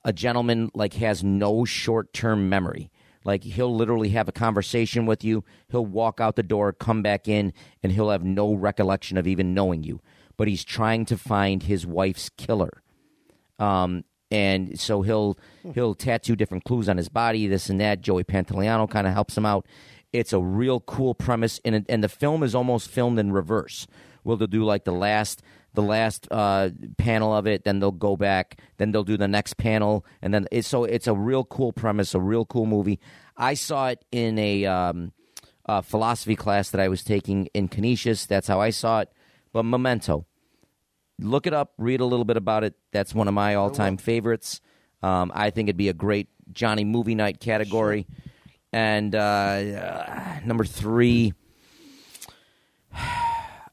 a gentleman like has no short term memory. Like he'll literally have a conversation with you. He'll walk out the door, come back in, and he'll have no recollection of even knowing you. But he's trying to find his wife's killer. Um, and so he'll he'll tattoo different clues on his body, this and that. Joey Pantoliano kind of helps him out. It's a real cool premise, and and the film is almost filmed in reverse. Well, they'll do like the last the last uh, panel of it, then they'll go back, then they'll do the next panel, and then it's so it's a real cool premise, a real cool movie. I saw it in a, um, a philosophy class that I was taking in Canisius. That's how I saw it. But Memento, look it up, read a little bit about it. That's one of my all time favorites. Um, I think it'd be a great Johnny movie night category. And uh, uh, number three,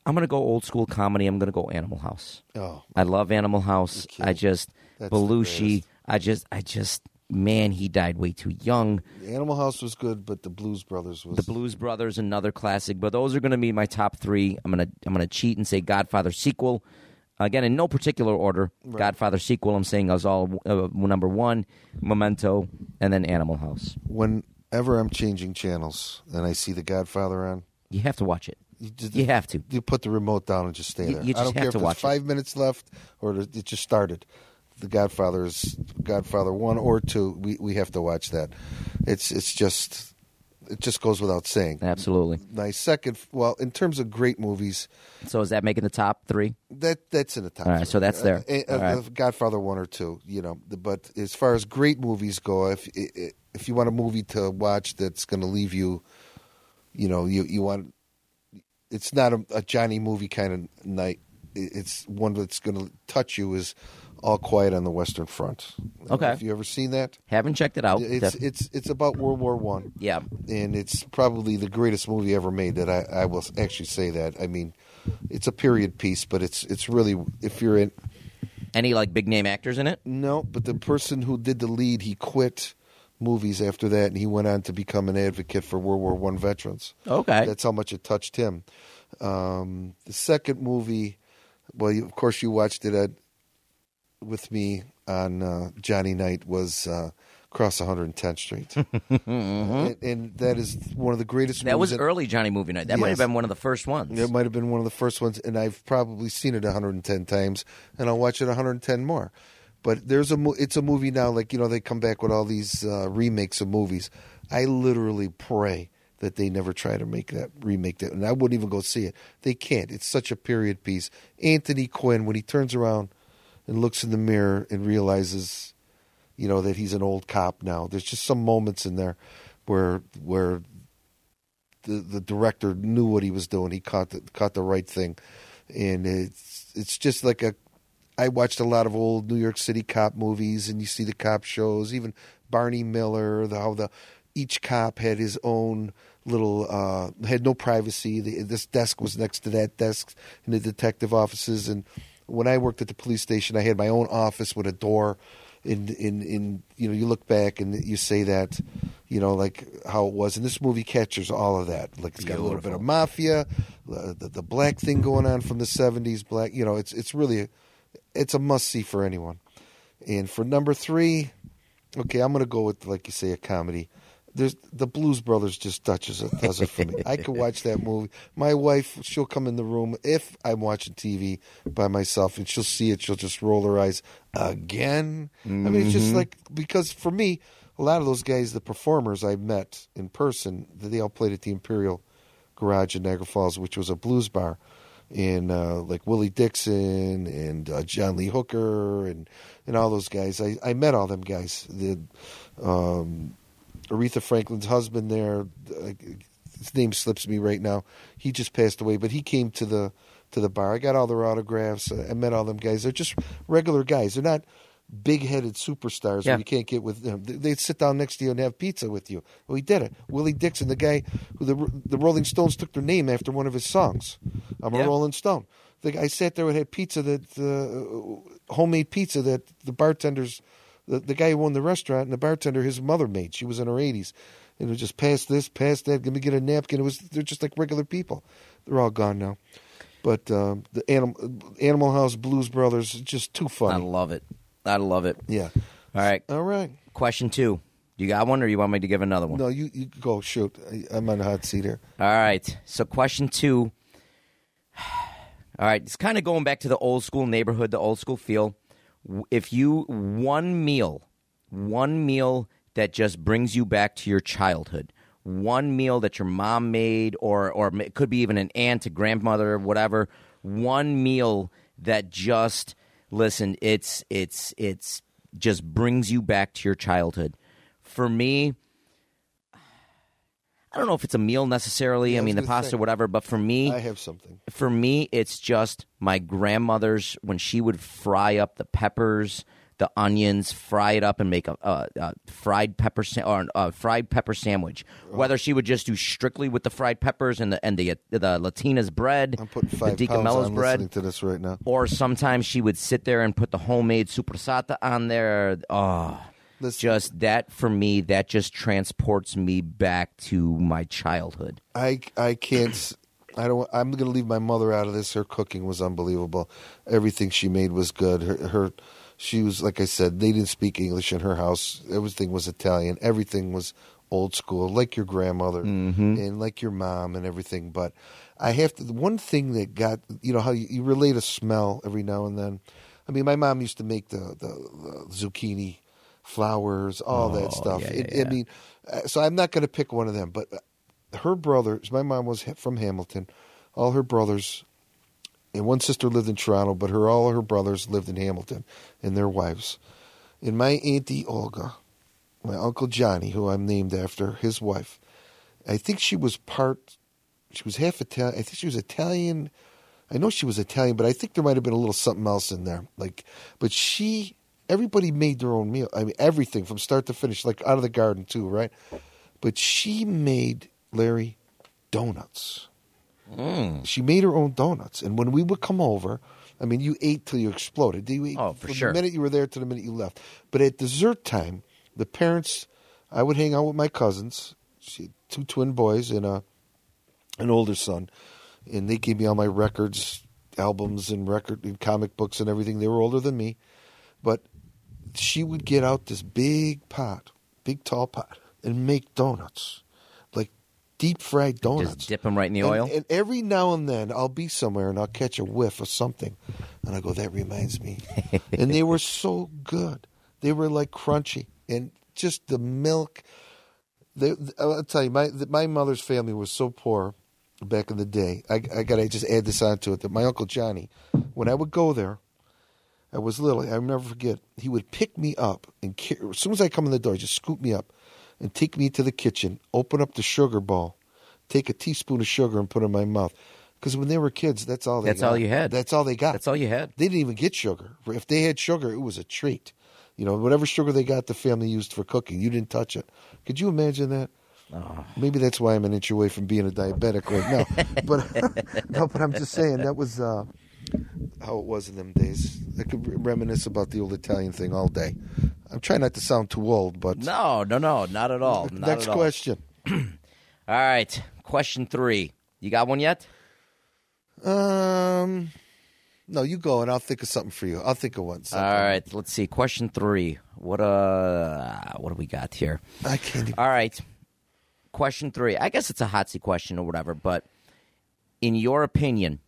I'm going to go old school comedy. I'm going to go Animal House. Oh, I love Animal House. I just That's Belushi. I just, I just, man, he died way too young. Animal House was good, but the Blues Brothers was The Blues Brothers, another classic. But those are going to be my top three. I'm gonna, I'm gonna cheat and say Godfather sequel. Again, in no particular order. Godfather sequel. I'm saying is all uh, number one, Memento, and then Animal House. Whenever I'm changing channels and I see The Godfather on, You have to watch it. You, just, You have to. you put the remote down and just stay there. you I just don't have care to if watch it's it. five minutes left or it just started. The Godfather is Godfather one or two. We we have to watch that. It's it's just it just goes without saying. Absolutely. My second, well, in terms of great movies, So is that making the top three? that that's in the top. All right, three. so that's there. Uh, uh, right. Godfather one or two, you know. But as far as great movies go, if if you want a movie to watch that's going to leave you, you know, you you want, it's not a, a Johnny movie kind of night. It's one that's going to touch you. Is All Quiet on the Western Front. Okay. Have you ever seen that? Haven't checked it out. It's Def- it's it's about World War One yeah. and it's probably the greatest movie ever made. That I, I will actually say that. I mean, it's a period piece, but it's it's really if you're in Any like big name actors in it? no, but the person who did the lead, he quit movies after that, and he went on to become an advocate for World War One veterans. Okay. That's how much it touched him. Um, the second movie, well, you, of course, you watched it at, with me on uh, Johnny Night was uh, Cross 110th Street, and, and that is one of the greatest. Mm-hmm. that was in- early Johnny movie night. That might have been one of the first ones. It might have been one of the first ones, and I've probably seen it 110 times, and I'll watch it 110 more. But there's a, it's a movie now. Like you know, they come back with all these uh, remakes of movies. I literally pray that they never try to make that remake that, and I wouldn't even go see it. They can't. It's such a period piece. Anthony Quinn, when he turns around and looks in the mirror and realizes, you know, that he's an old cop now. There's just some moments in there where where the the director knew what he was doing. He caught the caught the right thing, and it's it's just like a. I watched a lot of old New York City cop movies, and you see the cop shows, even Barney Miller, the, how the each cop had his own little uh, had no privacy. The, this desk was next to that desk in the detective offices, and when I worked at the police station, I had my own office with a door. In in in you know, you look back and you say that, you know, like how it was. And this movie captures all of that. Like it's got a little bit of mafia, the, the the black thing going on from the seventies. Black, you know, it's it's really, a, it's a must see for anyone. And for number three, okay, I'm gonna go with like you say a comedy. There's the Blues Brothers just touches it, does it for me. I could watch that movie. My wife, she'll come in the room if I'm watching TV by myself, and she'll see it. She'll just roll her eyes again. I mean, it's just mm-hmm. like because for me, a lot of those guys, the performers I met in person, they all played at the Imperial Garage in Niagara Falls, which was a blues bar, and uh, like Willie Dixon and uh, John Lee Hooker and and all those guys. I, I met all them guys. The um, Aretha Franklin's husband there, uh, his name slips me right now. He just passed away, but he came to the to the bar. I got all their autographs. I met all them guys. They're just regular guys. They're not big-headed superstars Yeah. you can't get with them. They- They'd sit down next to you and have pizza with you. Well, he did it. Willie Dixon, the guy who the the Rolling Stones took their name after one of his songs. I'm a Yeah. Rolling Stone. The guy sat there and had pizza that uh, homemade pizza that the bartenders, the, the guy who owned the restaurant and the bartender, his mother made. She was in her 80s. And it was just pass this, pass that. Let me get a napkin. It was they're just like regular people. They're all gone now. But um, the Animal Animal House Blues Brothers, just too fun. I love it. I love it. yeah. All right. All right. Question two. You got one, or you want me to give another one? No, you, you go shoot. I, I'm on a hot seat here. All right. So, question two. All right. It's kind of going back to the old school neighborhood, the old school feel. If you, one meal, one meal that just brings you back to your childhood, one meal that your mom made, or, or it could be even an aunt, a grandmother, whatever, one meal that just, listen, it's, it's, it's, just brings you back to your childhood. For me, I don't know if it's a meal necessarily. Yeah, I I mean, the pasta, say. whatever. But for me, I have something. for me, it's just my grandmother's when she would fry up the peppers, the onions, fry it up, and make a, a, a fried pepper sa- or a fried pepper sandwich. Whether she would just do strictly with the fried peppers and the and the the Latina's bread, I'm putting five Di pounds on bread, listening to this right now. or sometimes she would sit there and put the homemade supersata on there. Oh, Listen. just that for me, that just transports me back to my childhood. I I can't. I don't. I'm going to leave my mother out of this. Her cooking was unbelievable. Everything she made was good. Her, her she was like I said. They didn't speak English in her house. Everything was Italian. Everything was old school, like your grandmother and like your mom and everything. But I have to. The one thing that got you know how you, you relate a smell every now and then. I mean, my mom used to make the the, the zucchini flowers, all that stuff. yeah, It- yeah, yeah. I mean, uh, so I'm not going to pick one of them, but her brothers, my mom was from Hamilton. All her brothers, and one sister lived in Toronto, but her all her brothers lived in Hamilton, and their wives. And my auntie Olga, my uncle Johnny, who I'm named after, his wife. I think she was part. She was half Italian. I think she was Italian. I know she was Italian, but I think there might have been a little something else in there. Like, but she, everybody made their own meal. I mean, everything from start to finish, like out of the garden too, right? But she made Larry donuts. Mm. She made her own donuts, and when we would come over, I mean, you ate till you exploded. You ate Oh, for from sure. The minute you were there to the minute you left. But at dessert time, the parents, I would hang out with my cousins. She had two twin boys and a an older son, and they gave me all my records, albums, and record and comic books and everything. They were older than me, but she would get out this big pot, big tall pot, and make donuts, deep fried donuts. Just dip them right in the And- oil. And, every now and then, I'll be somewhere and I'll catch a whiff of something, and I go, "That reminds me." and they were so good. They were like crunchy and just the milk. They, I'll tell you, my my mother's family was so poor back in the day. I, I got to just add this on to it that my uncle Johnny, when I would go there, I was little. I'll never forget. He would pick me up and as soon as I come in the door, just scoop me up and take me to the kitchen, open up the sugar bowl, take a teaspoon of sugar and put it in my mouth. Because when they were kids, that's all they That's got. all you had. That's all they got. That's all you had. They didn't even get sugar. If they had sugar, it was a treat. You know, whatever sugar they got, the family used for cooking. You didn't touch it. Could you imagine that? Maybe that's why I'm an inch away from being a diabetic right now. but no, but I'm just saying that was uh, how it was in them days. I could reminisce about the old Italian thing all day. I'm trying not to sound too old, but No, no, no, not at all. Not next at all. question. All right, question three. You got one yet? Um, no, you go and I'll think of something for you. I'll think of one. All something. right, let's see. Question three. What uh, what do we got here? I can't. Even, All right, question three. I guess it's a hot seat question or whatever, but in your opinion,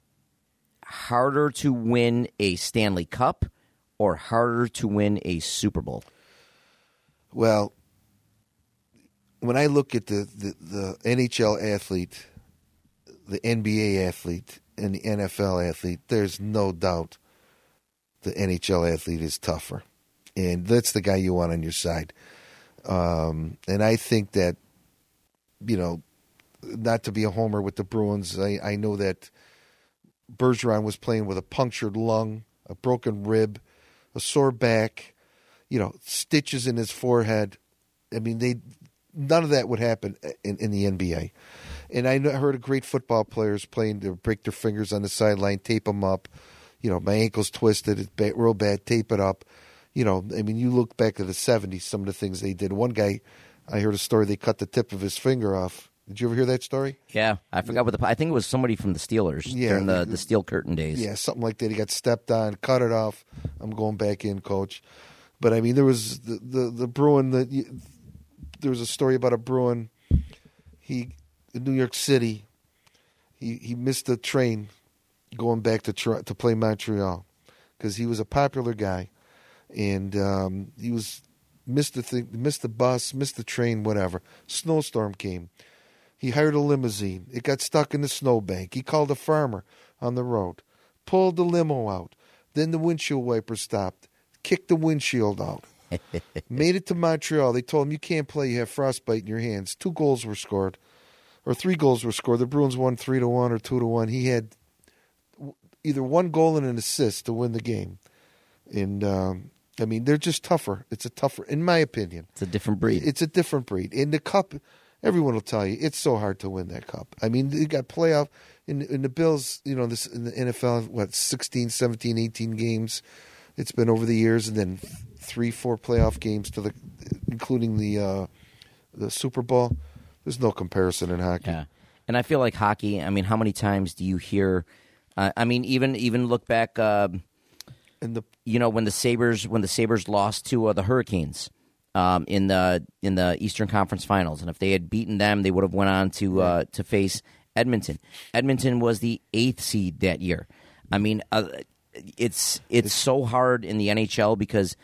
harder to win a Stanley Cup or harder to win a Super Bowl? Well, when I look at the, the, the NHL athlete, the NBA athlete, and the NFL athlete, there's no doubt the NHL athlete is tougher. And that's the guy you want on your side. Um, and I think that, you know, not to be a homer with the Bruins, I, I know that Bergeron was playing with a punctured lung, a broken rib, a sore back, you know, stitches in his forehead. I mean, they none of that would happen in, in the NBA. And I heard of great football players playing to break their fingers on the sideline, tape them up. You know, my ankle's twisted, it's bad, real bad, tape it up. You know, I mean, you look back to the 70s, some of the things they did. One guy, I heard a story, they cut the tip of his finger off Did you ever hear that story? Yeah, I forgot what the. I think it was somebody from the Steelers Yeah. during the the Steel Curtain days. Yeah, something like that. He got stepped on, cut it off. I'm going back in, coach. But I mean, there was the the, the Bruin. that there was a story about a Bruin. He in New York City. He he missed the train going back to to play Montreal because he was a popular guy, and um, he was missed the thing, missed the bus, missed the train, whatever. Snowstorm came. He hired a limousine. It got stuck in the snowbank. He called a farmer on the road, pulled the limo out. Then the windshield wiper stopped, kicked the windshield out. Made it to Montreal. They told him you can't play. You have frostbite in your hands. Two goals were scored, or three goals were scored. The Bruins won three to one or two to one. He had either one goal and an assist to win the game. And um, I mean, they're just tougher. It's a tougher, in my opinion. It's a different breed. It's a different breed. In the cup, everyone will tell you it's so hard to win that cup. I mean, you got playoff in in the Bills. You know, this in the NFL, what 16, 17, 18 games. It's been over the years, and then three, four playoff games to the, including the uh, the Super Bowl. There's no comparison in hockey. Yeah, and I feel like hockey. I mean, how many times do you hear? Uh, I mean, even even look back. Uh, And the you know when the Sabres when the Sabres lost to uh, the Hurricanes um, in the in the Eastern Conference Finals, and if they had beaten them, they would have went on to uh, to face Edmonton. Edmonton was the eighth seed that year. I mean, uh, it's it's so hard in the NHL because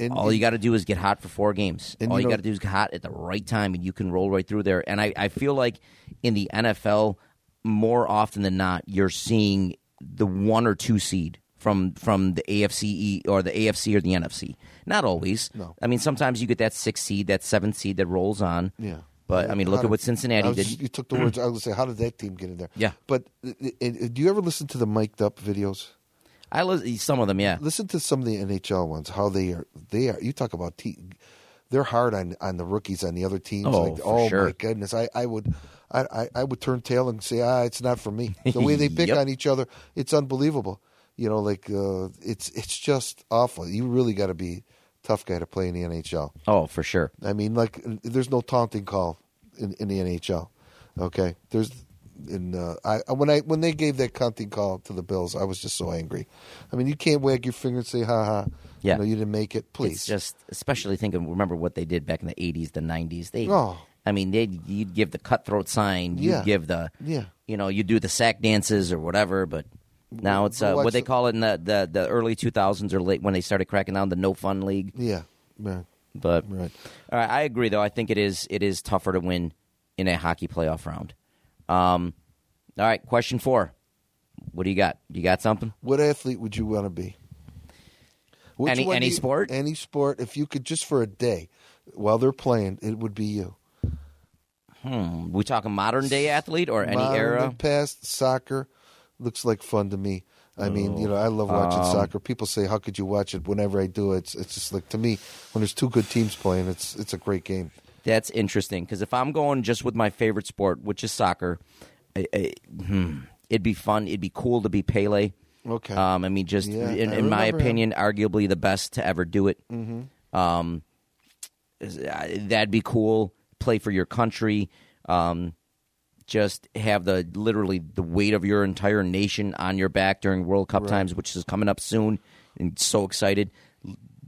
and, all you got to do is get hot for four games. And All you you, know- got to do is get hot at the right time, and you can roll right through there. And I, I feel like in the NFL, more often than not, you're seeing the one or two seed from from the AFC E- or the AFC or the NFC. Not always. No. I mean, sometimes you get that six seed, that seventh seed that rolls on. Yeah. But I mean, look at what Cincinnati was did. you took the words. I was going to say, how did that team get in there? Yeah. But uh, uh, do you ever listen to the mic'd up videos? I li- some of them, yeah. Listen to some of the NHL ones. How they are. They are. You talk about te- They're hard on on the rookies on the other teams. Oh, like, oh sure. my goodness! I, I would, I, I I would turn tail and say, ah, it's not for me. The way they pick Yep. on each other, it's unbelievable. You know, like uh, it's it's just awful. You really got to be a tough guy to play in the NHL. Oh, for sure. I mean, like, there's no taunting call in, in the NHL. Okay, there's, in uh, I when I when they gave that taunting call to the Bills, I was just so angry. I mean, you can't wag your finger and say, "Ha ha," Yeah. you, know, you didn't make it. Please, It's just, especially thinking, remember what they did back in the 80s, the 90s. They, Oh. I mean, they you'd give the cutthroat sign, you'd Yeah. give the, Yeah. you know, you do the sack dances or whatever, but now it's uh, what they call it in the, the, the early 2000s or late when they started cracking down the no fun league. yeah, man, But right. all right, I agree, though. I think it is it is tougher to win in a hockey playoff round. Um, all right, question four. What do you got? You got something? What athlete would you want to be? Which Any- any you- sport? Any sport. If you could just for a day, while they're playing, it would be you. Hmm. We talking modern day athlete or any Modern era? past soccer looks like fun to me. I mean, you know, I love Um, watching soccer. People say, "How could you watch it?" Whenever I do, it's it's just like to me when there's two good teams playing, it's it's a great game. That's interesting because if I'm going just with my favorite sport, which is soccer, I, I, hmm, it'd be fun. It'd be cool to be Pele. Okay. Um, I mean, just Yeah, in, in my remember him. opinion, arguably the best to ever do it. Mm-hmm. Um, uh, that'd be cool. Play for your country. Um, just have the literally the weight of your entire nation on your back during World Cup times, which is coming up soon. And so excited,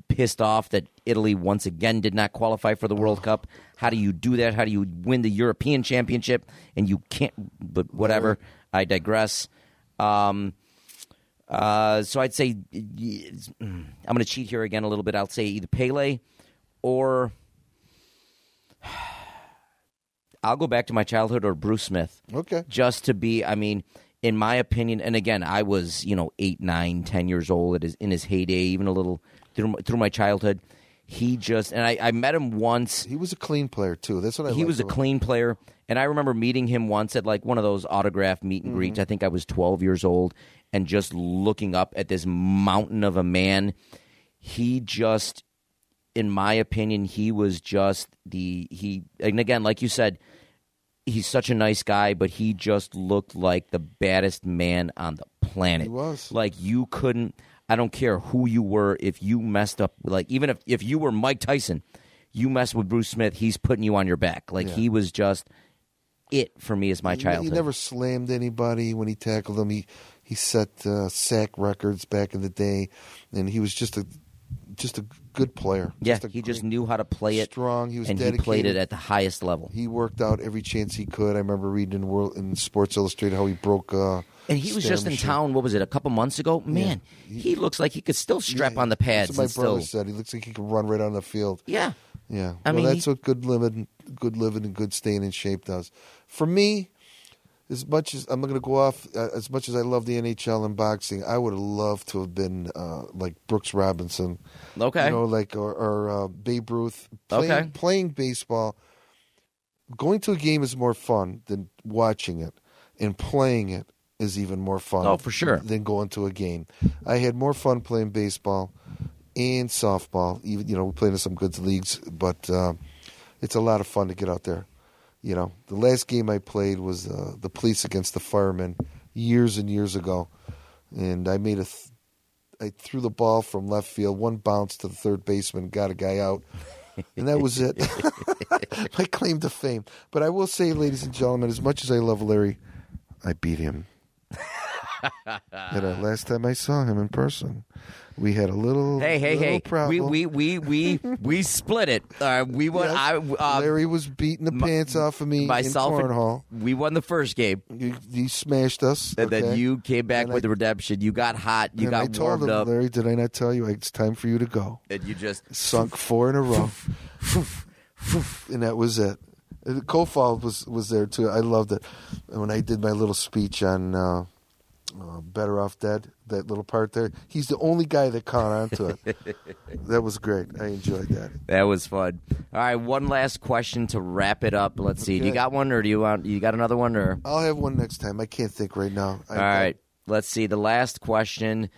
pissed off that Italy once again did not qualify for the World Cup. How do you do that? How do you win the European Championship and you can't? But whatever. I digress. Um, uh, so I'd say I'm going to cheat here again a little bit. I'll say either Pele or I'll go back to my childhood or Bruce Smith Okay. just to be i mean in my opinion and again i was you know eight nine ten years old at his, in his heyday even a little through my, through my childhood he just and I, I met him once He was a clean player too. That's what I. he was a about- clean player and i remember meeting him once at like one of those autograph meet and greets mm-hmm. i think i was 12 years old and just looking up at this mountain of a man he just in my opinion he was just the he and again like you said he's such a nice guy but he just looked like the baddest man on the planet He was. like you couldn't i don't care who you were if you messed up like even if if you were mike tyson you mess with bruce smith he's putting you on your back like Yeah. he was just it for me as my He- childhood. He never slammed anybody when he tackled them. He he set uh, sack records back in the day, and he was just a just a good player. yeah, just he just knew how to play it. strong. He was and dedicated. he played it at the highest level. He worked out every chance he could. I remember reading in World in Sports Illustrated how he broke. Uh, And he was just in town. What was it? A couple months ago. Man, He- he, looks like he could still strap Yeah, on the pads That's what my brother still. said. He looks like he could run right on the field. Yeah, Yeah, I well, mean, that's he- what good living, good living, and good staying in shape does. For me, as much as I'm going to go off, uh, as much as I love the NHL and boxing, I would have loved to have been uh, like Brooks Robinson. Okay. you know, like or, or uh, Babe Ruth. Playing, Okay. playing baseball, going to a game is more fun than watching it, and playing it is even more fun. Oh, for sure. Than going to a game. I had more fun playing baseball and softball. Even you know, we played in some good leagues, but uh, it's a lot of fun to get out there. You know, the last game I played was uh, the police against the firemen years and years ago, and I made a. Th- I threw the ball from left field, one bounce to the third baseman, got a guy out, and that was it. My claim to fame. But I will say, ladies and gentlemen, as much as I love Larry, I beat him. And uh, last time I saw him in person, we had a little Hey, hey, little hey! We problem. we we we we split it. Uh, we won. Yes. I uh, Larry was beating the my- pants off of me myself in cornhole. we won the first game, You, you smashed us, and then you came back And with I- the redemption. You got hot. You got I told warmed him, up, Larry, did I not tell you it's time for you to go? and you just Sunk four in a row, and that was it. Kofal was was there too. I loved it. And when I did my little speech on uh, uh, Better Off Dead, that little part there, he's the only guy that caught on to it. that was great. I enjoyed that. That was fun. All right, one last question to wrap it up. Let's see. Do you got one, or do you want? You got another one, or? I'll have one next time. I can't think right now. I, All right. Let's see. The last question.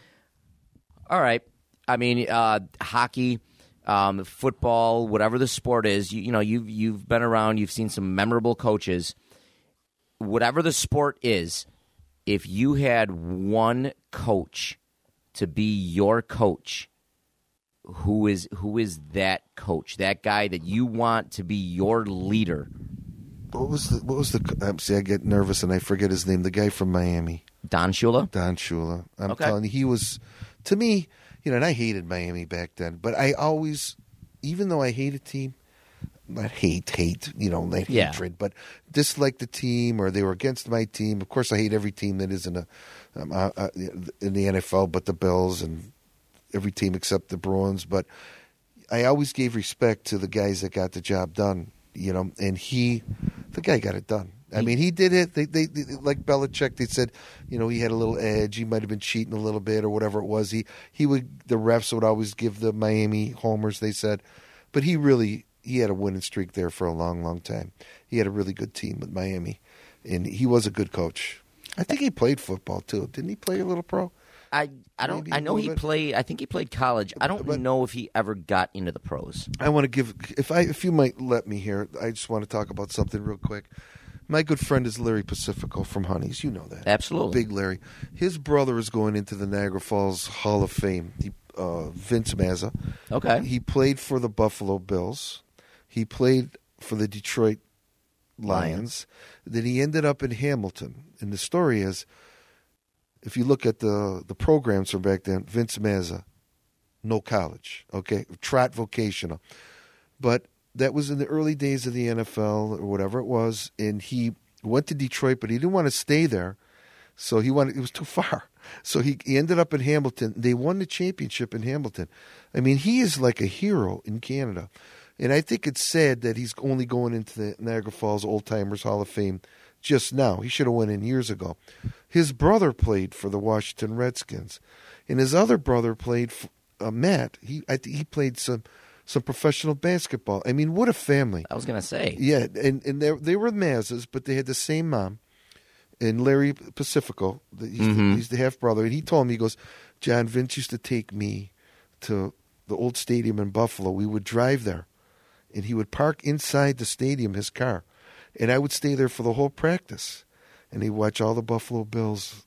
All right. I mean, uh, hockey, um, football, whatever the sport is. You, you know, you've you've been around. You've seen some memorable coaches. Whatever the sport is, if you had one coach to be your coach, who is who is that coach? That guy that you want to be your leader? What was the? What was the? Um, see, I get nervous and I forget his name. The guy from Miami, Don Shula. Don Shula. I'm Okay. telling you, he was to me. You know, and I hated Miami back then, but I always, even though I hate a team, not hate, hate, you know, like Yeah. hatred, but dislike the team or they were against my team. Of course, I hate every team that is in a um, uh, uh, in the NFL, but the Bills and every team except the Bruins. But I always gave respect to the guys that got the job done. You know, and he, the guy got it done. I mean, he did it. They, they, they, like Belichick. They said, you know, he had a little edge. He might have been cheating a little bit or whatever it was. He, he would. The refs would always give the Miami homers. They said, but he really, he had a winning streak there for a long, long time. He had a really good team with Miami, and he was a good coach. I think he played football too. Didn't he play a little pro? I I don't Maybe I know he bit. played. I think he played college. I don't But- know if he ever got into the pros. I want to give if I if you might let me here. I just want to talk about something real quick. My good friend is Larry Pacifico from Honeys. You know that. Absolutely. Big Larry. His brother is going into the Niagara Falls Hall of Fame. He, uh, Vince Mazza. Okay. He played for the Buffalo Bills. He played for the Detroit Lions. Then he ended up in Hamilton. And the story is, if you look at the the programs from back then, Vince Mazza, no college, okay, Trott vocational, but that was in the early days of the NFL or whatever it was, and he went to Detroit, but he didn't want to stay there, so he wanted it was too far. So he, he ended up in Hamilton. They won the championship in Hamilton. I mean, he is like a hero in Canada. And I think it's sad that he's only going into the Niagara Falls Old Timers Hall of Fame just now. He should have went in years ago. His brother played for the Washington Redskins, and his other brother played for uh, Matt. He I think he played some some professional basketball. I mean, what a family! I was gonna say. Yeah, and and they they were Mazzas, but they had the same mom. And Larry Pacifico, the- he's, Mhm. the, he's the half brother, and he told me he goes, John Vince used to take me to the old stadium in Buffalo. We would drive there, and he would park inside the stadium his car, and I would stay there for the whole practice, and he'd watch all the Buffalo Bills.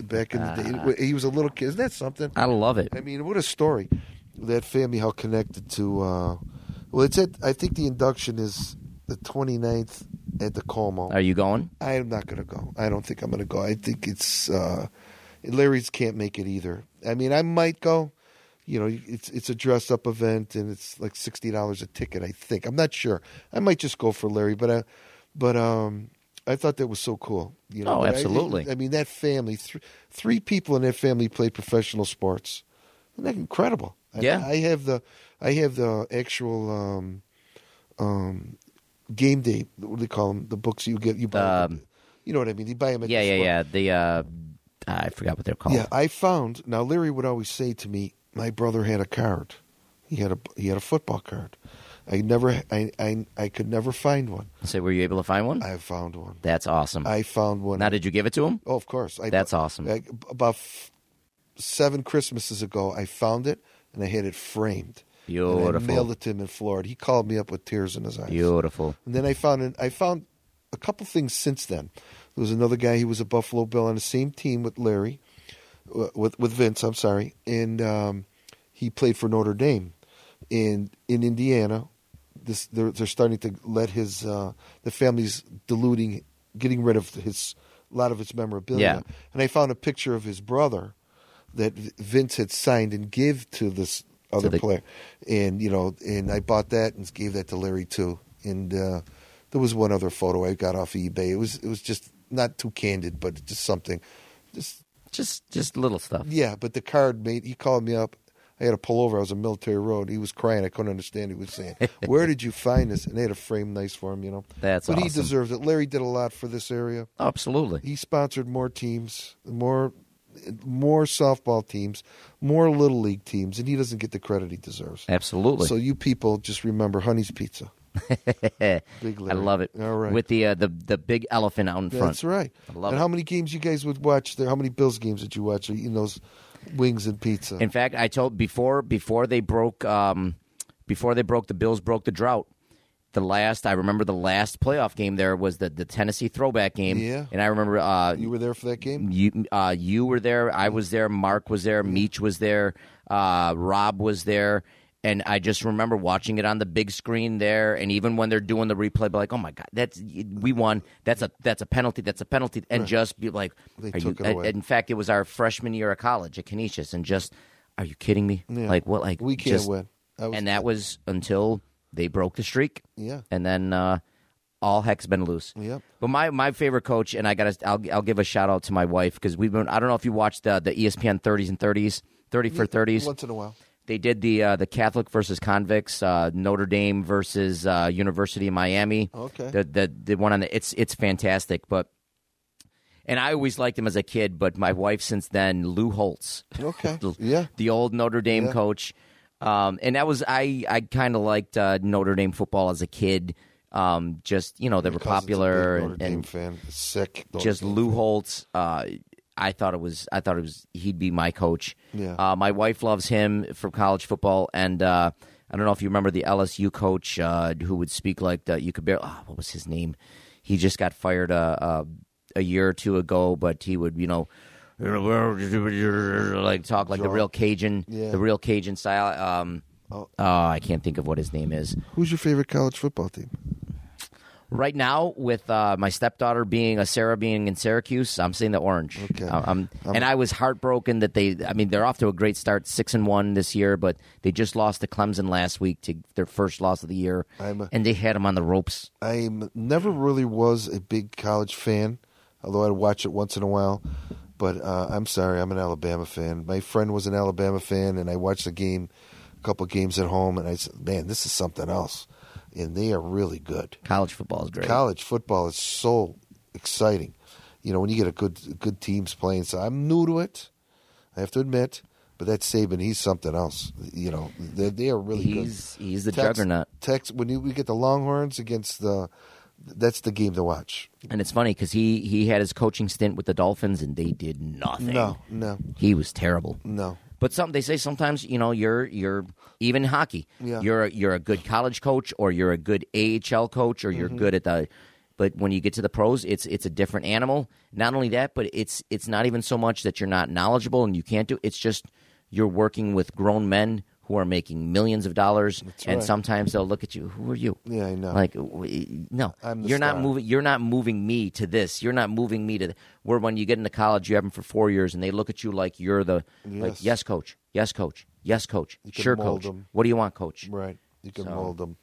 Back in the day, he was a little kid. Isn't that something? I love it. I mean, what a story. That family, how connected to. Uh, well, it's at. I think the induction is the 29th at the Como. Are you going? I am not going to go. I don't think I'm going to go. I think it's uh, Larry's can't make it either. I mean, I might go. You know, it's it's a dress up event and it's like sixty dollars a ticket. I think I'm not sure. I might just go for Larry, but uh, but um, I thought that was so cool. You know, Oh, But I- absolutely. I, mean, that family, th- three people in that family played professional sports. Isn't that incredible? I- Yeah. I, have the I have the actual um, um, game day. What do they call them? The books you get you buy. Um, you know what I mean? You buy them. At Yeah, the yeah, store. yeah. The uh, I forgot what they're called. Yeah, I found now. Larry would always say to me, "My brother had a card. He had a he had a football card. I never, I, I, I could never find one. So were you able to find one? I found one. That's awesome. I found one. now, did you give it to him? oh, of course. I, That's awesome. I- about f- seven Christmases ago, I found it and I had it framed. Beautiful. And I mailed it to him in Florida. He called me up with tears in his eyes. Beautiful. And then I found an, I found a couple things since then. There was another guy. He was a Buffalo Bill on the same team with Larry, with with Vince. I'm sorry, and um, he played for Notre Dame. And in Indiana, this they're they're starting to let his uh, the family's diluting, getting rid of his a lot of its memorabilia. Yeah. And I found a picture of his brother that Vince had signed and give to this other the- player, and you know, and I bought that and gave that to Larry too. And uh, there was one other photo I got off eBay. It was it was just not too candid, but just something. Just Just just little stuff. yeah, but the card made. He called me up. I had to pull over. I was on Military Road. He was crying. I couldn't understand. what He was saying, "Where did you find this?" And they had a frame nice for him, you know. That's but he deserves it. Larry did a lot for this area. Absolutely. He sponsored more teams, more more softball teams, more little league teams, and he doesn't get the credit he deserves. Absolutely. So you people just remember Honey's Pizza. Big I love it. All right. With the uh, the the big elephant out in front. That's right. I love and it. how many games you guys would watch there? How many Bills games did you watch eating those wings and pizza? In fact, I told before before they broke um, before they broke the Bills broke the drought. The last I remember the last playoff game there was the the Tennessee throwback game. Yeah. and I remember uh, you were there for that game? you uh, you were there, I was there, Mark was there, Meach was there, uh, Rob was there, and I just remember watching it on the big screen there. And even when they're doing the replay, be like, "Oh my god, that's we won! That's a that's a penalty! That's a penalty!" And just be like, They took you, it away. In fact, it was our freshman year of college at Canisius, and just, are you kidding me? Yeah. Like what? Like We can't just- win. Was- and that was until they broke the streak. Yeah. and then. uh all heck's been loose. Yep. But my, my favorite coach, and I got to I'll I'll give a shout out to my wife because we've been I don't know if you watched the the E ESPN 30s and 30s 30 for 30s. Once in a while. They did the uh, the Catholic versus convicts, uh, Notre Dame versus uh, University of Miami. Okay. The the the one on the it's it's fantastic, but. And I always liked him as a kid, but my wife since then, Lou Holtz, Okay. the, Yeah. the old Notre Dame Yeah. coach, um, and that was I I kind of liked uh, Notre Dame football as a kid. Um, just you know they were Cousin's a big popular Notre and, Dame and fan. Sick. Notre just Dame Lou fan. Holtz. Uh, I thought it was. I thought it was. He'd be my coach. Yeah. Uh, my wife loves him for college football, and uh, I don't know if you remember the LSU coach uh, who would speak like the, you could barely. Oh, what was his name? He just got fired a, a a year or two ago, but he would you know. Like talk like the real Cajun, Yeah. the real Cajun style. Um, Oh. oh, I can't think of what his name is. Who's your favorite college football team? Right now, with uh, my stepdaughter being a Sarah being in Syracuse, I'm seeing the Orange. Okay. I- I'm, and I was heartbroken that they. I mean, they're off to a great start, six and one this year, but they just lost to Clemson last week to their first loss of the year, I'm and they had them on the ropes. I never really was a big college fan, although I'd watch it once in a while. But uh, I'm sorry, I'm an Alabama fan. My friend was an Alabama fan, and I watched the game, a couple games at home, and I said, "Man, this is something else." And they are really good. College football is great. College football is so exciting. You know, when you get a good good teams playing. So I'm new to it. I have to admit, but that Saban, he's something else. You know, they they are really good. he's he's the Tex- juggernaut. Tex, when you, we get the Longhorns against the, that's the game to watch. And it's funny because he he had his coaching stint with the Dolphins, and they did nothing. No, no, he was terrible. no. But some they say sometimes you know you're you're even hockey. Yeah. You're a, you're a good college coach or you're a good AHL coach or Mm-hmm. you're good at the. But when you get to the pros, it's it's a different animal. Not only that, but it's it's not even so much that you're not knowledgeable and you can't do. It's just you're working with grown men who are making millions of dollars, and right. sometimes they'll look at you. Who are you? Yeah, I know. Like, no, you're not moving. You're not moving me to this. You're not moving me to. The, where when you get into college, you have them for four years, and they look at you like you're the like, Yes. yes, coach, yes, coach, yes, coach, You sure, coach. coach. 'em. What do you want, coach? right. You can So- mold them.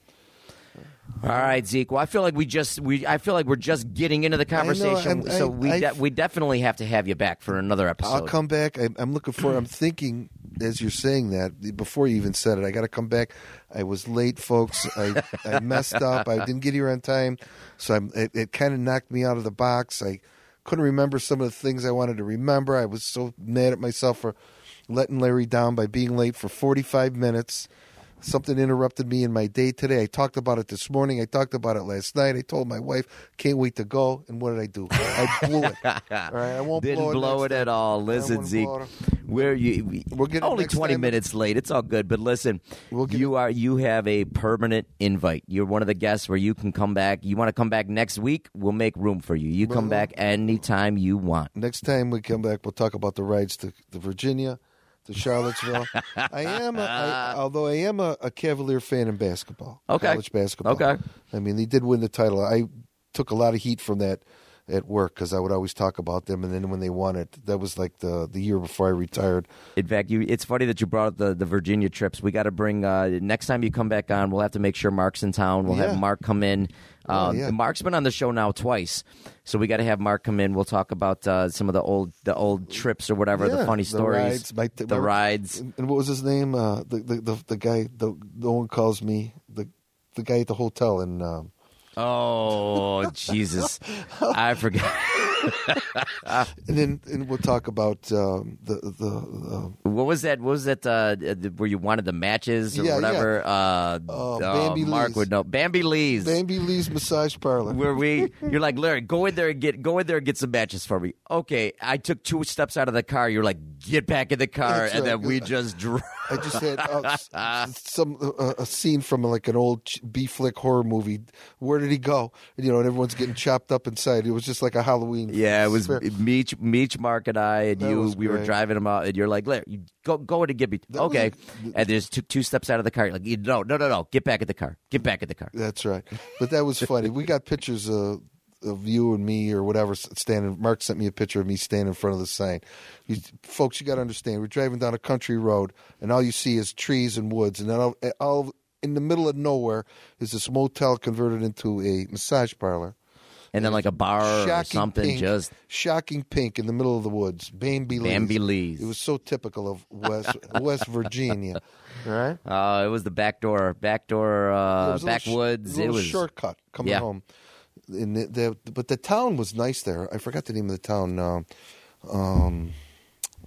All right, Zeke. Well, I feel like we just we I feel like we're just getting into the conversation. I'm- so we de- we definitely have to have you back for another episode. I'll come back. I, I'm looking for. I'm thinking as you're saying that before you even said it. I got to come back. I was late, folks. I, I messed up. I didn't get here on time, so I'm, it, it kind of knocked me out of the box. I couldn't remember some of the things I wanted to remember. I was so mad at myself for letting Larry down by being late for 45 minutes. Something interrupted me in my day today. I talked about it this morning. I talked about it last night. I told my wife, "Can't wait to go." And what did I do? I blew it. All right, I won't Didn't blow it. blow it at all. Listen, Zeke, it. where you we- We'll get only twenty time. minutes late. It's all good. But listen, We'll you are you have a permanent invite. You're one of the guests where you can come back. You want to come back next week? We'll make room for you. You come Well, back anytime you want. Next time we come back, we'll talk about the rides to, to Virginia, to Charlottesville. I am, a, I, although I am a, a Cavalier fan in basketball, Okay. college basketball. Okay. I mean they did win the title. I took a lot of heat from that at work because I would always talk about them, and then when they won it, that was like the the year before I retired. In fact, you, it's funny that you brought up the, the Virginia trips. We got to bring uh, next time you come back on. We'll have to make sure Mark's in town. We'll Yeah. have Mark come in. Oh, Um, yeah. Mark's been on the show now twice, so we got to have Mark come in. We'll talk about uh, some of the old the old trips or whatever, the Yeah, funny the stories, rides. My- the rides. And, and what was his name? Uh, the, the the the guy. The no one calls me the the guy at the hotel in. Um, Oh Jesus, I forgot. and then and we'll talk about um, the the. Uh, What was that? What was that? Uh, the- where you wanted the matches or Yeah, whatever? Uh, Uh, oh, Bambi Mark Lee's. would know. Bambi Lee's. Bambi Lee's massage parlor. where we you're like Larry, go in there and get go in there and get some matches for me. Okay, I took two steps out of the car. You're like, get back in the car, That's and right, then we just drove. I just had uh, some uh, a scene from like an old B flick horror movie. Where did he go? You know, and everyone's getting chopped up inside. It was just like a Halloween. Yeah, it was fair. Meech, Meech, Mark, and I, and That you. We were driving him out, and you're like, Larry, go go in and get me. That was- okay, and there's two, two steps out of the car. You're like, no, no, no, no, get back in the car. Get back in the car. That's right. But that was funny. we got pictures of, of you and me or whatever standing. Mark sent me a picture of me standing in front of the sign. You, folks, you got to understand. We're driving down a country road, and all you see is trees and woods, and then all, all in the middle of nowhere is this motel converted into a massage parlor. And then like a bar or Shocking something, pink, just shocking pink in the middle of the woods. Bambi Lee's. Bambi Lee's. It was so typical of West West Virginia. Right. uh, it was the back door, back door, uh, was a little sh- backwoods. little it was shortcut coming Yeah. home. And the, the, but the town was nice there. I forgot the name of the town. Um, um,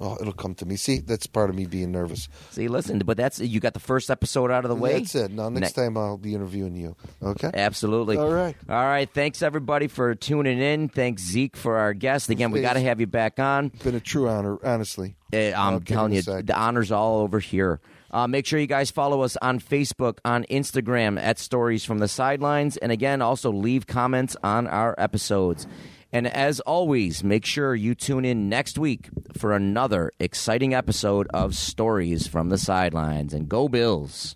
oh, it'll come to me. See, that's part of me being nervous. See, listen, but that's you got the first episode out of the way. That's it. Now, next Ne- time I'll be interviewing you. Okay. Absolutely. All right. All right. Thanks everybody for tuning in. Thanks Zeke for our guest. Again, we got to have you back on. Been a true honor, honestly. Uh, I'm telling you, the honors all over here. Uh, make sure you guys follow us on Facebook, on Instagram at Stories from the Sidelines, and again, also leave comments on our episodes. And as always, make sure you tune in next week for another exciting episode of Stories from the Sidelines. And go Bills!